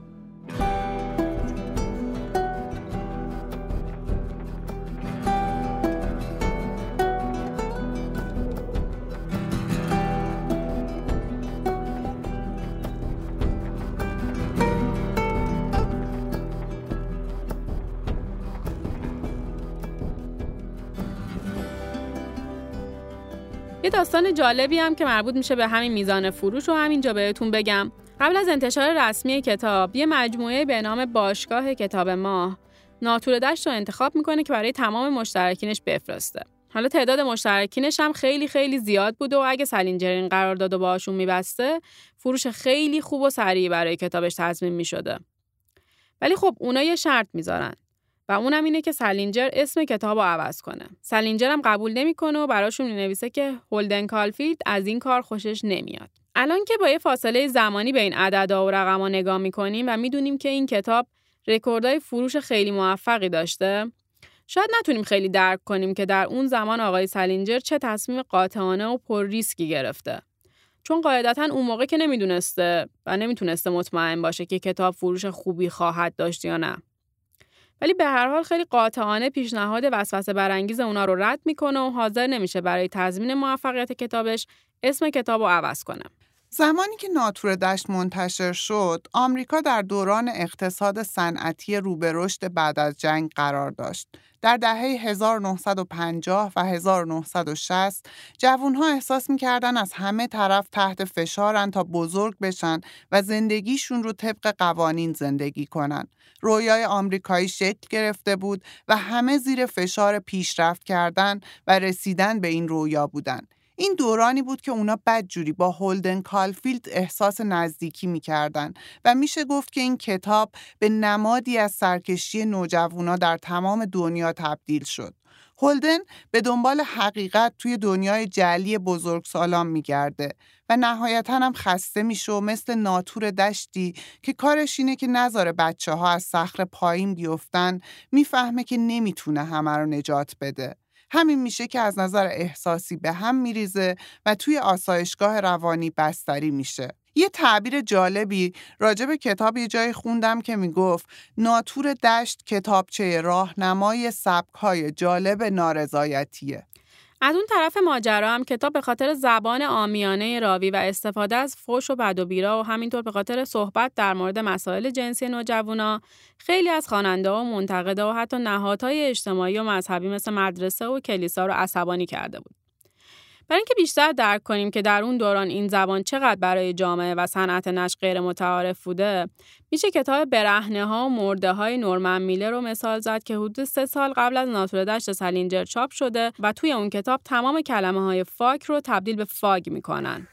داستان جالبی هم که مربوط میشه به همین میزان فروش رو همینجا بهتون بگم. قبل از انتشار رسمی کتاب، یه مجموعه به نام باشگاه کتاب ماه ناتور دشت رو انتخاب می‌کنه که برای تمام مشترکینش بفرسته. حالا تعداد مشترکینش هم خیلی خیلی زیاد بود و اگه سلینجر این قرارداد و باشون میبسته فروش خیلی خوب و سریع برای کتابش تضمین می‌شده. ولی خب اونا یه شرط می‌ذارن. و اونم اینه که سلینجر اسم کتاب رو عوض کنه. سلینجر هم قبول نمی‌کنه و براشون می‌نویسه که هولدن کالفیلد از این کار خوشش نمیاد. الان که با یه فاصله زمانی به این عددا و رقما نگاه می‌کنیم و می‌دونیم که این کتاب رکوردای فروش خیلی موفقی داشته، شاید نتونیم خیلی درک کنیم که در اون زمان آقای سلینجر چه تصمیم قاطعانه و پر ریسکی گرفته. چون قاعدتا اون موقع که نمی‌دونسته و نمی‌تونسته مطمئن باشه که کتاب فروش خوبی خواهد داشت یا نه. ولی به هر حال خیلی قاطعانه پیشنهاد وسوسه برانگیز اونا رو رد می‌کنه و حاضر نمیشه برای تضمین موفقیت کتابش اسم کتاب رو عوض کنه. زمانی که ناتور دشت منتشر شد، آمریکا در دوران اقتصاد صنعتی رو به رشد بعد از جنگ قرار داشت. در دهه 1950 و 1960 جوانها احساس می‌کردن از همه طرف تحت فشارن تا بزرگ بشن و زندگیشون رو طبق قوانین زندگی کنن. رویای آمریکایی شکل گرفته بود و همه زیر فشار پیشرفت کردن و رسیدن به این رویا بودن. این دورانی بود که اونا بدجوری با هولدن کالفیلد احساس نزدیکی می‌کردن و میشه گفت که این کتاب به نمادی از سرکشی نوجوانا در تمام دنیا تبدیل شد. هولدن به دنبال حقیقت توی دنیای جعلی بزرگسالان میگرده و نهایتا هم خسته میشه و مثل ناتور دشتی که کارش اینه که نذاره بچه ها از صخره پایین بیفتن می‌فهمه که نمی‌تونه همه رو نجات بده. همین میشه که از نظر احساسی به هم میریزه و توی آسایشگاه روانی بستری میشه. یه تعبیر جالبی راجع به کتاب یه جای خوندم که می‌گفت ناتور دشت کتابچه راهنمای سبکهای جالب نارضایتیه. از اون طرف ماجرا هم کتاب به خاطر زبان آمیانه راوی و استفاده از فوش و بد و بیرا و همینطور به خاطر صحبت در مورد مسائل جنسی نوجوانا خیلی از خواننده و منتقده و حتی نهادهای اجتماعی و مذهبی مثل مدرسه و کلیسا رو عصبانی کرده بود. برای اینکه بیشتر درک کنیم که در اون دوران این زبان چقدر برای جامعه و صنعت نشر غیر متعارف بوده میشه کتاب برهنه ها و مرده های نورمن میلر رو مثال زد که حدود سه سال قبل از ناتور دشت سلینجر چاپ شده و توی اون کتاب تمام کلمه های فاک رو تبدیل به فاگ می‌کنن.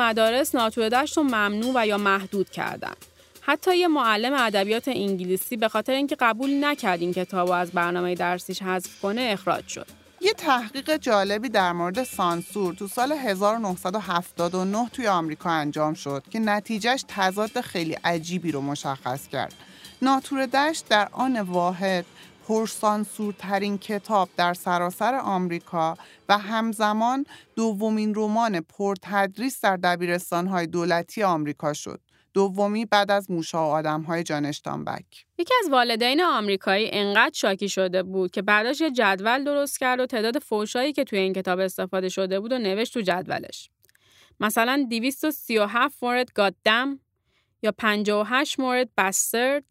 مدارس ناتور دشت رو ممنوع و یا محدود کردن. حتی یه معلم ادبیات انگلیسی به خاطر اینکه قبول نکرد این کتاب رو از برنامه درسیش حذف کنه اخراج شد. یه تحقیق جالبی در مورد سانسور تو سال 1979 توی آمریکا انجام شد که نتیجهش تضاد خیلی عجیبی رو مشخص کرد. ناتور دشت در آن واحد پرسانسورترین کتاب در سراسر آمریکا و همزمان دومین رمان پرتدریس در دبیرستانهای دولتی آمریکا شد. دومی بعد از موشا و آدمهای جانشتانبک. یکی از والدین آمریکایی انقدر شاکی شده بود که بعدش یه جدول درست کرد و تعداد فوشایی که توی این کتاب استفاده شده بود و نوشت تو جدولش. مثلا 237 مورد گاددم یا 58 مورد بسترد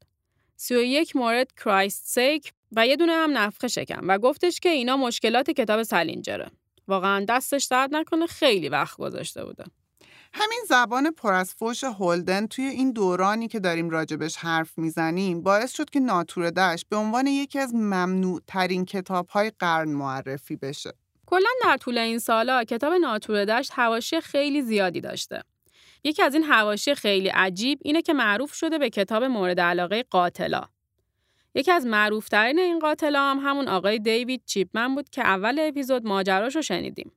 31 مورد کرایست سیک و یه دونه هم نفخه شکم و گفتش که اینا مشکلات کتاب سلینجره. واقعا دستش درد نکنه خیلی وقت گذاشته بوده. همین زبان پر از فوش هولدن توی این دورانی که داریم راجبش حرف می‌زنیم باعث شد که ناتور دشت به عنوان یکی از ممنوع ترین کتاب های قرن معرفی بشه. کلا در طول این سالا کتاب ناتور دشت حواشی خیلی زیادی داشته. یکی از این حواشی خیلی عجیب اینه که معروف شده به کتاب مورد علاقه قاتلا. یکی از معروفترین این قاتلا هم همون آقای دیوید چیپمن بود که اول اپیزود ماجراشو شنیدیم.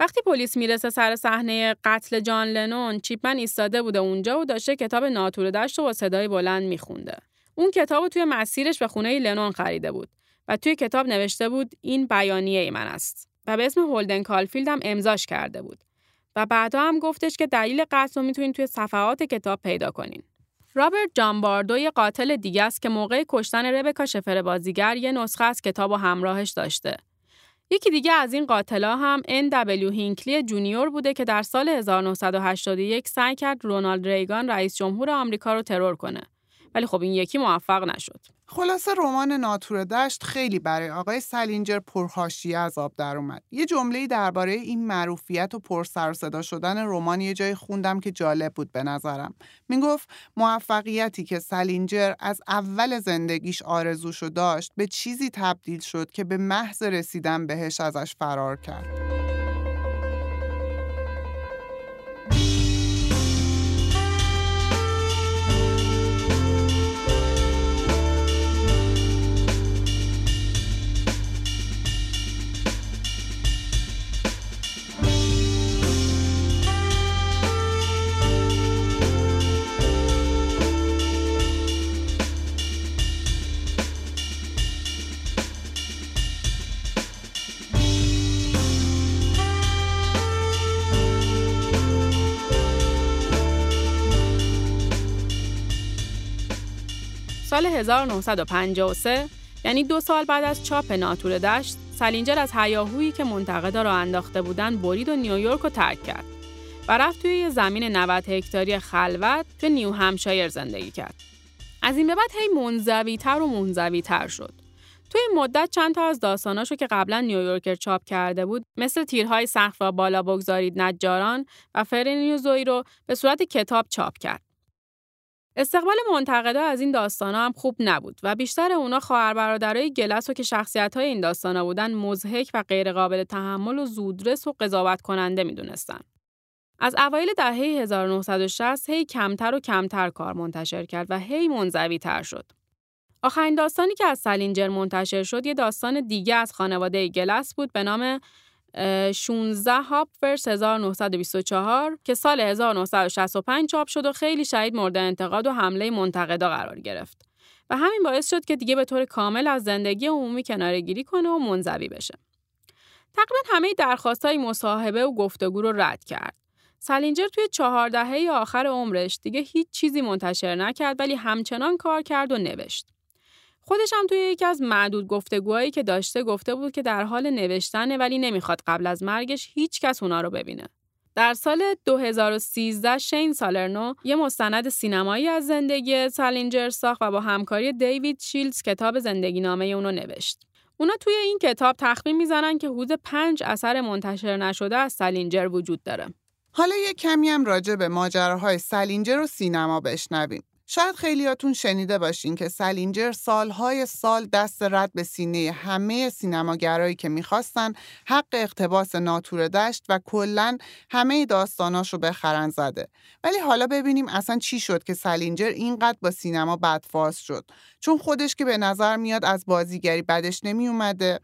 وقتی پلیس می‌رسه سر صحنه قتل جان لنون، چیپمن ایستاده بوده اونجا و داشته کتاب ناتور دشت رو با صدای بلند میخونده. اون کتاب رو توی مسیرش به خونه لنون خریده بود و توی کتاب نوشته بود این بیانیه من است و به اسم هولدن کالفیلد هم امضاش کرده بود و بعدا هم گفتش که دلیل قتل رو می‌تونین توی صفحات کتاب پیدا کنین. رابرت جان باردو یه قاتل دیگه است که موقع کشتن ربکا شفر بازیگر یه نسخه از کتاب و همراهش داشته. یکی دیگه از این قاتلا هم N.W. هینکلی جونیور بوده که در سال 1981 سعی کرد رونالد ریگان رئیس جمهور آمریکا رو ترور کنه. ولی خب این یکی موفق نشد. خلاصه رمان ناتور دشت خیلی برای آقای سلینجر پرحاشیه از آب در اومد. یه جمله‌ای درباره این معروفیت و پر سر صدا شدن رمان یه جایی خوندم که جالب بود به نظرم. می‌گفت موفقیتی که سلینجر از اول زندگیش آرزوشو داشت به چیزی تبدیل شد که به محض رسیدن بهش ازش فرار کرد. سال 1953 یعنی دو سال بعد از چاپ ناتور دشت سالینجر از هیاهویی که منتقدا را انداخته بودن برید و نیویورک رو ترک کرد و رفت توی یه زمین 90 هکتاری خلوت توی نیو همشایر زندگی کرد. از این به بعد هی منزویتر و منزویتر شد. توی این مدت چند تا از داستاناشو که قبلا نیویورکر چاپ کرده بود مثل تیرهای سقف و بالا بگذارید نجاران و فرنی و زویی رو به صورت کتاب چاپ کرد. استقبال منتقدا از این داستانا هم خوب نبود و بیشتر اونا خواهر برادرای گلس و که شخصیت های این داستانا بودن مزهک و غیرقابل تحمل و زودرس و قضاوت کننده می‌دونستن. از اوایل دهه 1960 هی کمتر و کمتر کار منتشر کرد و هی منزوی تر شد. آخرین داستانی که از سالینجر منتشر شد یه داستان دیگه از خانواده گلس بود به نام 16 هاپفرس 1924 که سال 1965 چاپ شد و خیلی شهید مورد انتقاد و حمله منتقدا قرار گرفت. و همین باعث شد که دیگه به طور کامل از زندگی عمومی کنارگیری کنه و منزوی بشه. تقریبا همه درخواستای مصاحبه و گفتگو رو رد کرد. سالینجر توی چهار دهه آخر عمرش دیگه هیچ چیزی منتشر نکرد ولی همچنان کار کرد و نوشت. خودش هم توی یکی از معدود گفتگوهایی که داشته گفته بود که در حال نوشتنه ولی نمی‌خواد قبل از مرگش هیچ کس اونا رو ببینه. در سال 2013 شین سالرنو یه مستند سینمایی از زندگی سالینجر ساخت و با همکاری دیوید شیلدز کتاب زندگی نامه اونو نوشت. اونا توی این کتاب تخمین می‌زنن که حدود پنج اثر منتشر نشده از سالینجر وجود داره. حالا یه کمی هم راجع به ماجراهای سالینجر و سینما بشنویم. شاید خیلیاتون شنیده باشین که سالینجر سالهای سال دست رد به سینه همه سینماگرایی که می‌خواستن حق اقتباس ناتور دشت و کلا همه داستاناش رو بخرن زده. ولی حالا ببینیم اصلا چی شد که سالینجر اینقدر با سینما بدفاز شد. چون خودش که به نظر میاد از بازیگری بدش نمی اومده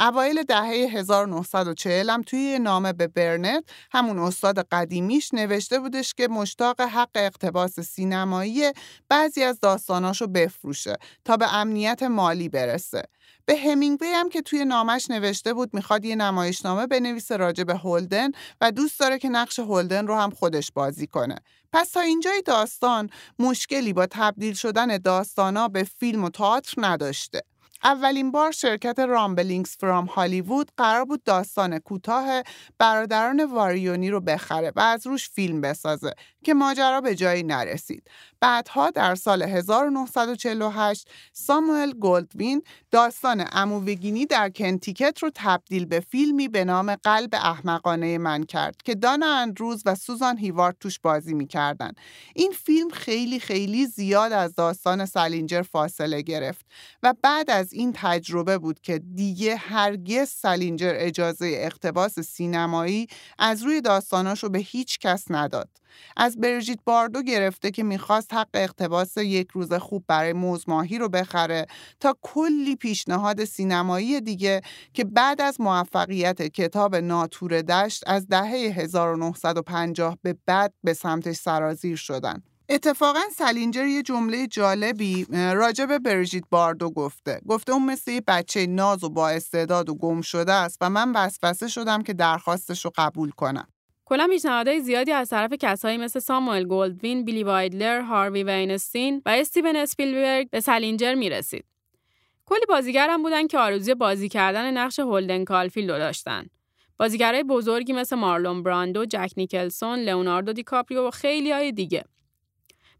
اوایل دهه 1940 هم توی نامه به برنت همون استاد قدیمیش نوشته بودش که مشتاق حق اقتباس سینمایی بعضی از داستاناشو بفروشه تا به امنیت مالی برسه. به همینگوی هم که توی نامش نوشته بود می‌خواد یه نمایشنامه بنویسه راجع به هولدن و دوست داره که نقش هولدن رو هم خودش بازی کنه. پس تا اینجای داستان مشکلی با تبدیل شدن داستانا به فیلم و تئاتر نداشته. اولین بار شرکت رامبلینگز فرام هالیوود قرار بود داستان کوتاه برادران واریونی رو بخره و از روش فیلم بسازه که ماجرا به جایی نرسید. بعدها در سال 1948 ساموئل گولدوین داستان امووگینی در کنتیکت رو تبدیل به فیلمی به نام قلب احمقانه من کرد که دانا اندروز و سوزان هیوارد توش بازی می‌کردن. این فیلم خیلی خیلی زیاد از داستان سالینجر فاصله گرفت و بعد از این تجربه بود که دیگه هرگز سالینجر اجازه اقتباس سینمایی از روی داستاناشو به هیچ کس نداد. از برژیت باردو گرفته که می‌خواست حق اقتباس یک روز خوب برای موز ماهی رو بخره تا کلی پیشنهاد سینمایی دیگه که بعد از موفقیت کتاب ناتور دشت از دهه 1950 به بعد به سمتش سرازیر شدن. اتفاقا سالینجر یه جمله جالبی راجع به برژیت باردو گفته گفته اون مثل یه بچه ناز و با استعداد و گم شده است و من وسوسه شدم که درخواستش رو قبول کنم کلا پیشنهادهای زیادی از طرف کسایی مثل ساموئل گولدوین، بیلی وایلدر، هاروی وینستین و استیون اسپیلبرگ به سالینجر می‌رسید. کلی بازیگر هم بودن که آرزوی بازی کردن نقش هولدن کالفیلد رو داشتن. بازیگرای بزرگی مثل مارلون براندو، جک نیکلسون، لئوناردو دیکاپریو و خیلی های دیگه.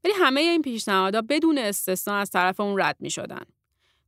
ولی همه این پیشنهادها بدون استثنا از طرف اون رد می شدن.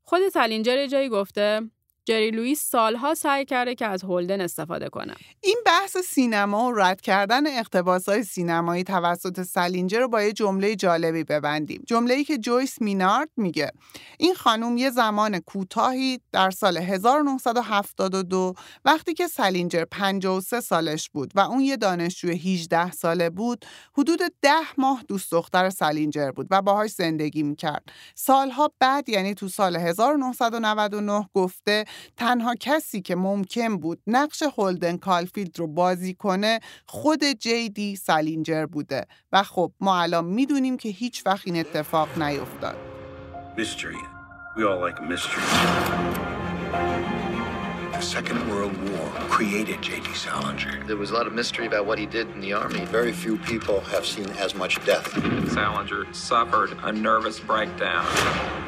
خود سالینجر یه جایی گفته جری لوئیس سالها سعی کرده که از هولدن استفاده کنه. این بحث سینما و رد کردن اقتباسهای سینمایی توسط سالینجر رو با یه جمله جالبی ببندیم. جمله‌ای که جویس مینارد میگه این خانم یه زمان کوتاهی در سال 1972 وقتی که سالینجر 53 سالش بود و اون یه دانشجوی 18 ساله بود حدود 10 ماه دوست دختر سالینجر بود و باهاش زندگی می‌کرد. سالها بعد یعنی تو سال 1999 گفته تنها کسی که ممکن بود نقش هولدن کالفیلد رو بازی کنه خود جی دی سالینجر بوده و خب ما الان می‌دونیم که هیچ وقت این اتفاق نیفتاد Mystery. We all like mystery. Second World War created J.D. Salinger. There was a lot of mystery about what he did in the Army. Very few people have seen as much death. Salinger suffered a nervous breakdown.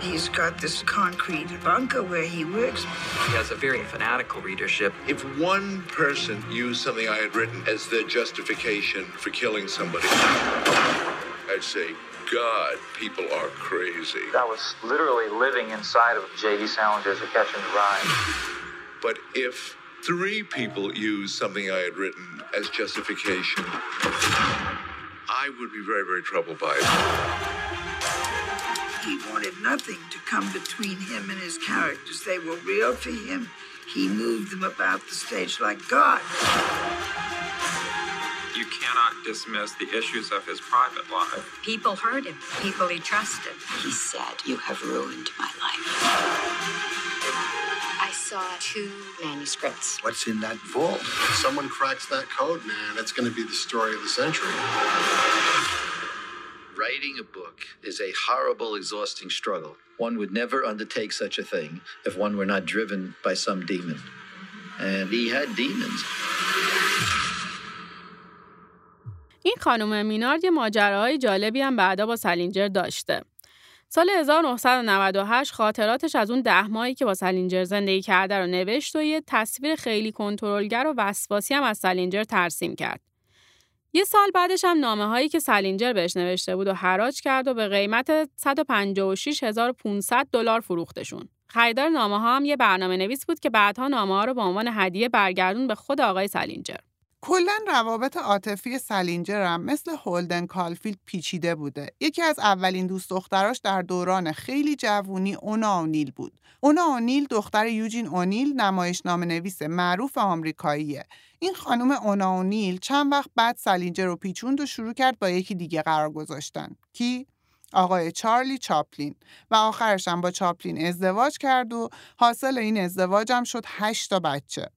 He's got this concrete bunker where he works. He has a very fanatical readership. If one person used something I had written as their justification for killing somebody, I'd say, God, people are crazy. I was literally living inside of J.D. Salinger's A Catcher in the Rye. But if three people used something I had written as justification, I would be very, very troubled by it. He wanted nothing to come between him and his characters. They were real to him. He moved them about the stage like God. You cannot dismiss the issues of his private life. People heard him, people he trusted. He said, You have ruined my life I saw two manuscripts. What's in that vault? If someone cracks that code, man, it's going to be the story of the century. Writing a book is a horrible, exhausting struggle. One would never undertake such a thing if one were not driven by some demon. And he had demons. این خانم مینارد یه ماجراهای جالبی هم بعدا با سلینجر داشته. سال 1998 خاطراتش از اون ده ماهی که با سلینجر زندگی کرده رو نوشت و یه تصویر خیلی کنترلگر و وسواسی هم از سلینجر ترسیم کرد. یه سال بعدش هم نامه هایی که سلینجر بهش نوشته بود و حراج کرد و به قیمت 156500 دلار فروختشون. خریدار نامه ها هم یه برنامه نویس بود که بعدها نامه ها رو به عنوان هدیه برگردوند به خود آقای سلینجر. کلا روابط عاطفی سلینجر هم مثل هولدن کالفیلد پیچیده بوده. یکی از اولین دوست دختراش در دوران خیلی جوونی اونا اونیل بود. اونا اونیل دختر یوجین اونیل نمایشنامه نویس معروف آمریکاییه. این خانم اونا اونیل چند وقت بعد سلینجر رو پیچوند و شروع کرد با یکی دیگه قرار گذاشتن. کی؟ آقای چارلی چاپلین و آخرش هم با چاپلین ازدواج کرد و حاصل این ازدواج هم شد هشت تا بچه.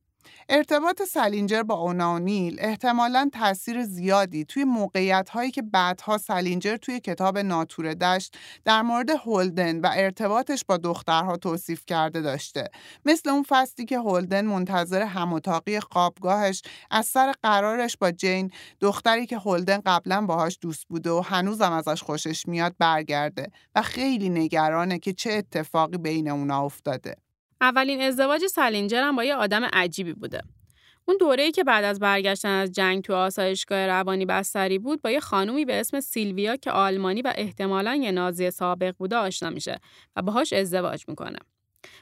ارتباط سلینجر با اونانیل احتمالاً تاثیر زیادی توی موقعیت هایی که بعدها سلینجر توی کتاب ناتور دشت در مورد هولدن و ارتباطش با دخترها توصیف کرده داشته. مثل اون فصلی که هولدن منتظر هماتاقی خوابگاهش از سر قرارش با جین دختری که هولدن قبلا باهاش دوست بوده و هنوزم ازش خوشش میاد برگرده و خیلی نگرانه که چه اتفاقی بین اونا افتاده. اولین ازدواج سلینجر هم با یه آدم عجیبی بوده. اون دوره‌ای که بعد از برگشتن از جنگ تو آسایشگاه روانی بستری بود با یه خانومی به اسم سیلویا که آلمانی و احتمالاً یه نازی سابق بوده آشنا میشه و باهاش ازدواج می‌کنه.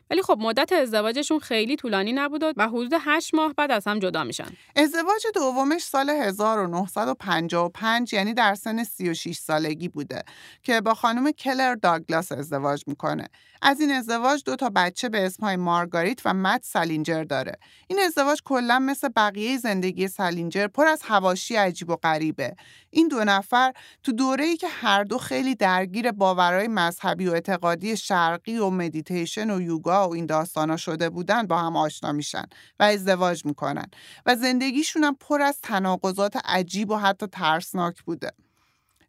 ولی خب مدت ازدواجشون خیلی طولانی نبود و حدود 8 ماه بعد از هم جدا میشن. ازدواج دومش سال 1955 یعنی در سن 36 سالگی بوده که با خانم کلر داگلاس ازدواج می‌کنه. از این ازدواج دو تا بچه به اسمهای مارگاریت و مت سالینجر داره. این ازدواج کلا مثل بقیه زندگی سالینجر پر از هواشی عجیب و غریبه. این دو نفر تو دوره‌ای که هر دو خیلی درگیر باورهای مذهبی و اعتقادی شرقی و مدیتیشن و یوگا و این داستانا شده بودن با هم آشنا میشن و ازدواج می‌کنن و زندگیشون هم پر از تناقضات عجیب و حتی ترسناک بوده.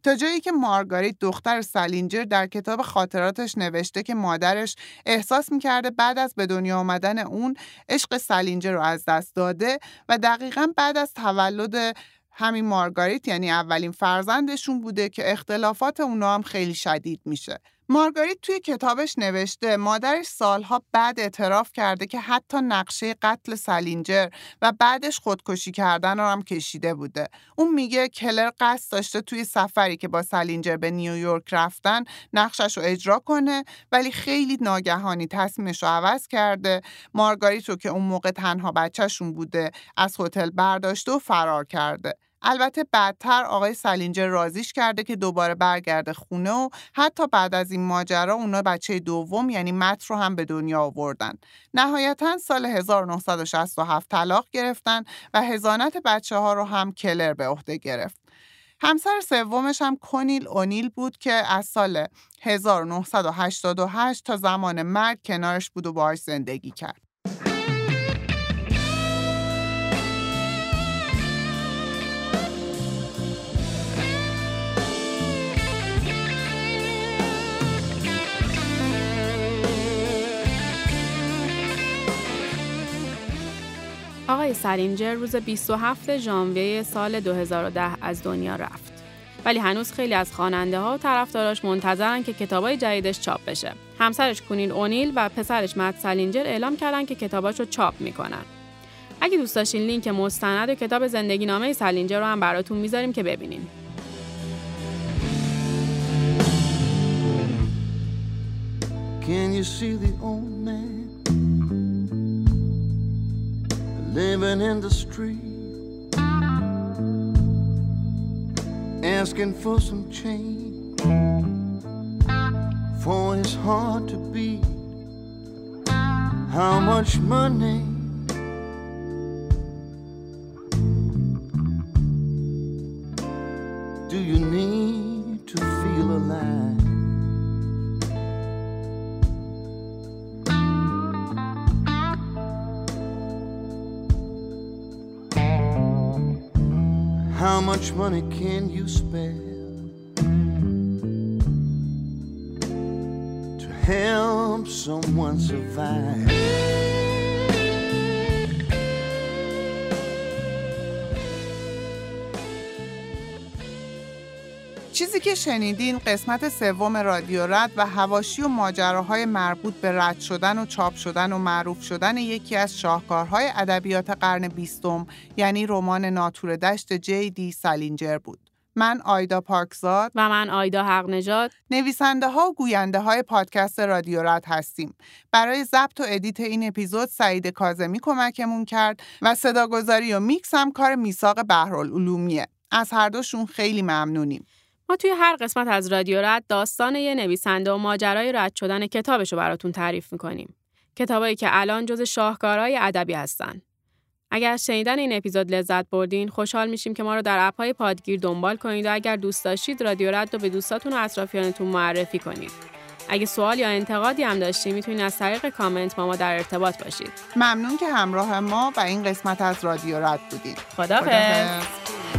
تا جایی که مارگاریت دختر سالینجر در کتاب خاطراتش نوشته که مادرش احساس می‌کرده بعد از به دنیا آمدن اون عشق سالینجر رو از دست داده و دقیقا بعد از تولد همین مارگاریت یعنی اولین فرزندشون بوده که اختلافات اونا هم خیلی شدید میشه. مارگاریت توی کتابش نوشته مادرش سالها بعد اعتراف کرده که حتی نقشه قتل سالینجر و بعدش خودکشی کردن رو هم کشیده بوده. اون میگه کلر قصد داشته توی سفری که با سالینجر به نیویورک رفتن نقشش رو اجرا کنه ولی خیلی ناگهانی تصمیمش رو عوض کرده. مارگاریت رو که اون موقع تنها بچهشون بوده از هتل برداشته و فرار کرده. البته بعدتر آقای سالینجر رازیش کرده که دوباره برگرده خونه و حتی بعد از این ماجرا اونا بچه دوم یعنی مت رو هم به دنیا آوردن. نهایتا سال 1967 طلاق گرفتن و هزانت بچه ها رو هم کلر به عهده گرفت. همسر سومش هم کنیل اونیل بود که از سال 1988 تا زمان مرگ کنارش بود و باهاش زندگی کرد. سالینجر روز 27 ژانویه سال 2010 از دنیا رفت. ولی هنوز خیلی از خواننده ها و طرفداراش منتظرن که کتابای جدیدش چاپ بشه. همسرش کونین اونیل و پسرش مت سالینجر اعلام کردن که کتاباش رو چاپ می‌کنن. اگه دوست داشتین لینک مستند و کتاب زندگی نامه سالینجر رو هم براتون می‌ذاریم که ببینین. Can you see the living in the street, asking for some change for it's hard to beat? How much money? Much money can you spare to help someone survive? چیزی که شنیدین قسمت سوم رادیو رد و هواشی و ماجراهای مربوط به رد شدن و چاپ شدن و معروف شدن یکی از شاهکارهای ادبیات قرن بیستم یعنی رمان ناتور دشت جی دی سالینجر بود. من آیدا پاکزاد و من آیدا حق نژاد نویسنده ها و گوینده های پادکست رادیو رد هستیم. برای ضبط و ادیت این اپیزود سعید کاظمی کمکمون کرد و صداگذاری و میکس هم کار میثاق بحرالعلومیه. از هر دوشون خیلی ممنونیم. ما توی هر قسمت از رادیو رد داستان یه نویسنده و ماجرای رد شدن کتابش رو براتون تعریف می‌کنیم. کتابایی که الان جز شاهکارهای ادبی هستن. اگر از شنیدن این اپیزود لذت بردین، خوشحال میشیم که ما رو در اپهای پادگیر دنبال کنید و اگر دوست داشتید رادیو رد رو به دوستاتون و اطرافیانتون معرفی کنید. اگه سوال یا انتقادی هم داشتید می‌تونید از طریق کامنت با ما در ارتباط باشید. ممنون که همراه ما و این قسمت از رادیو رد بودید. خداحافظ.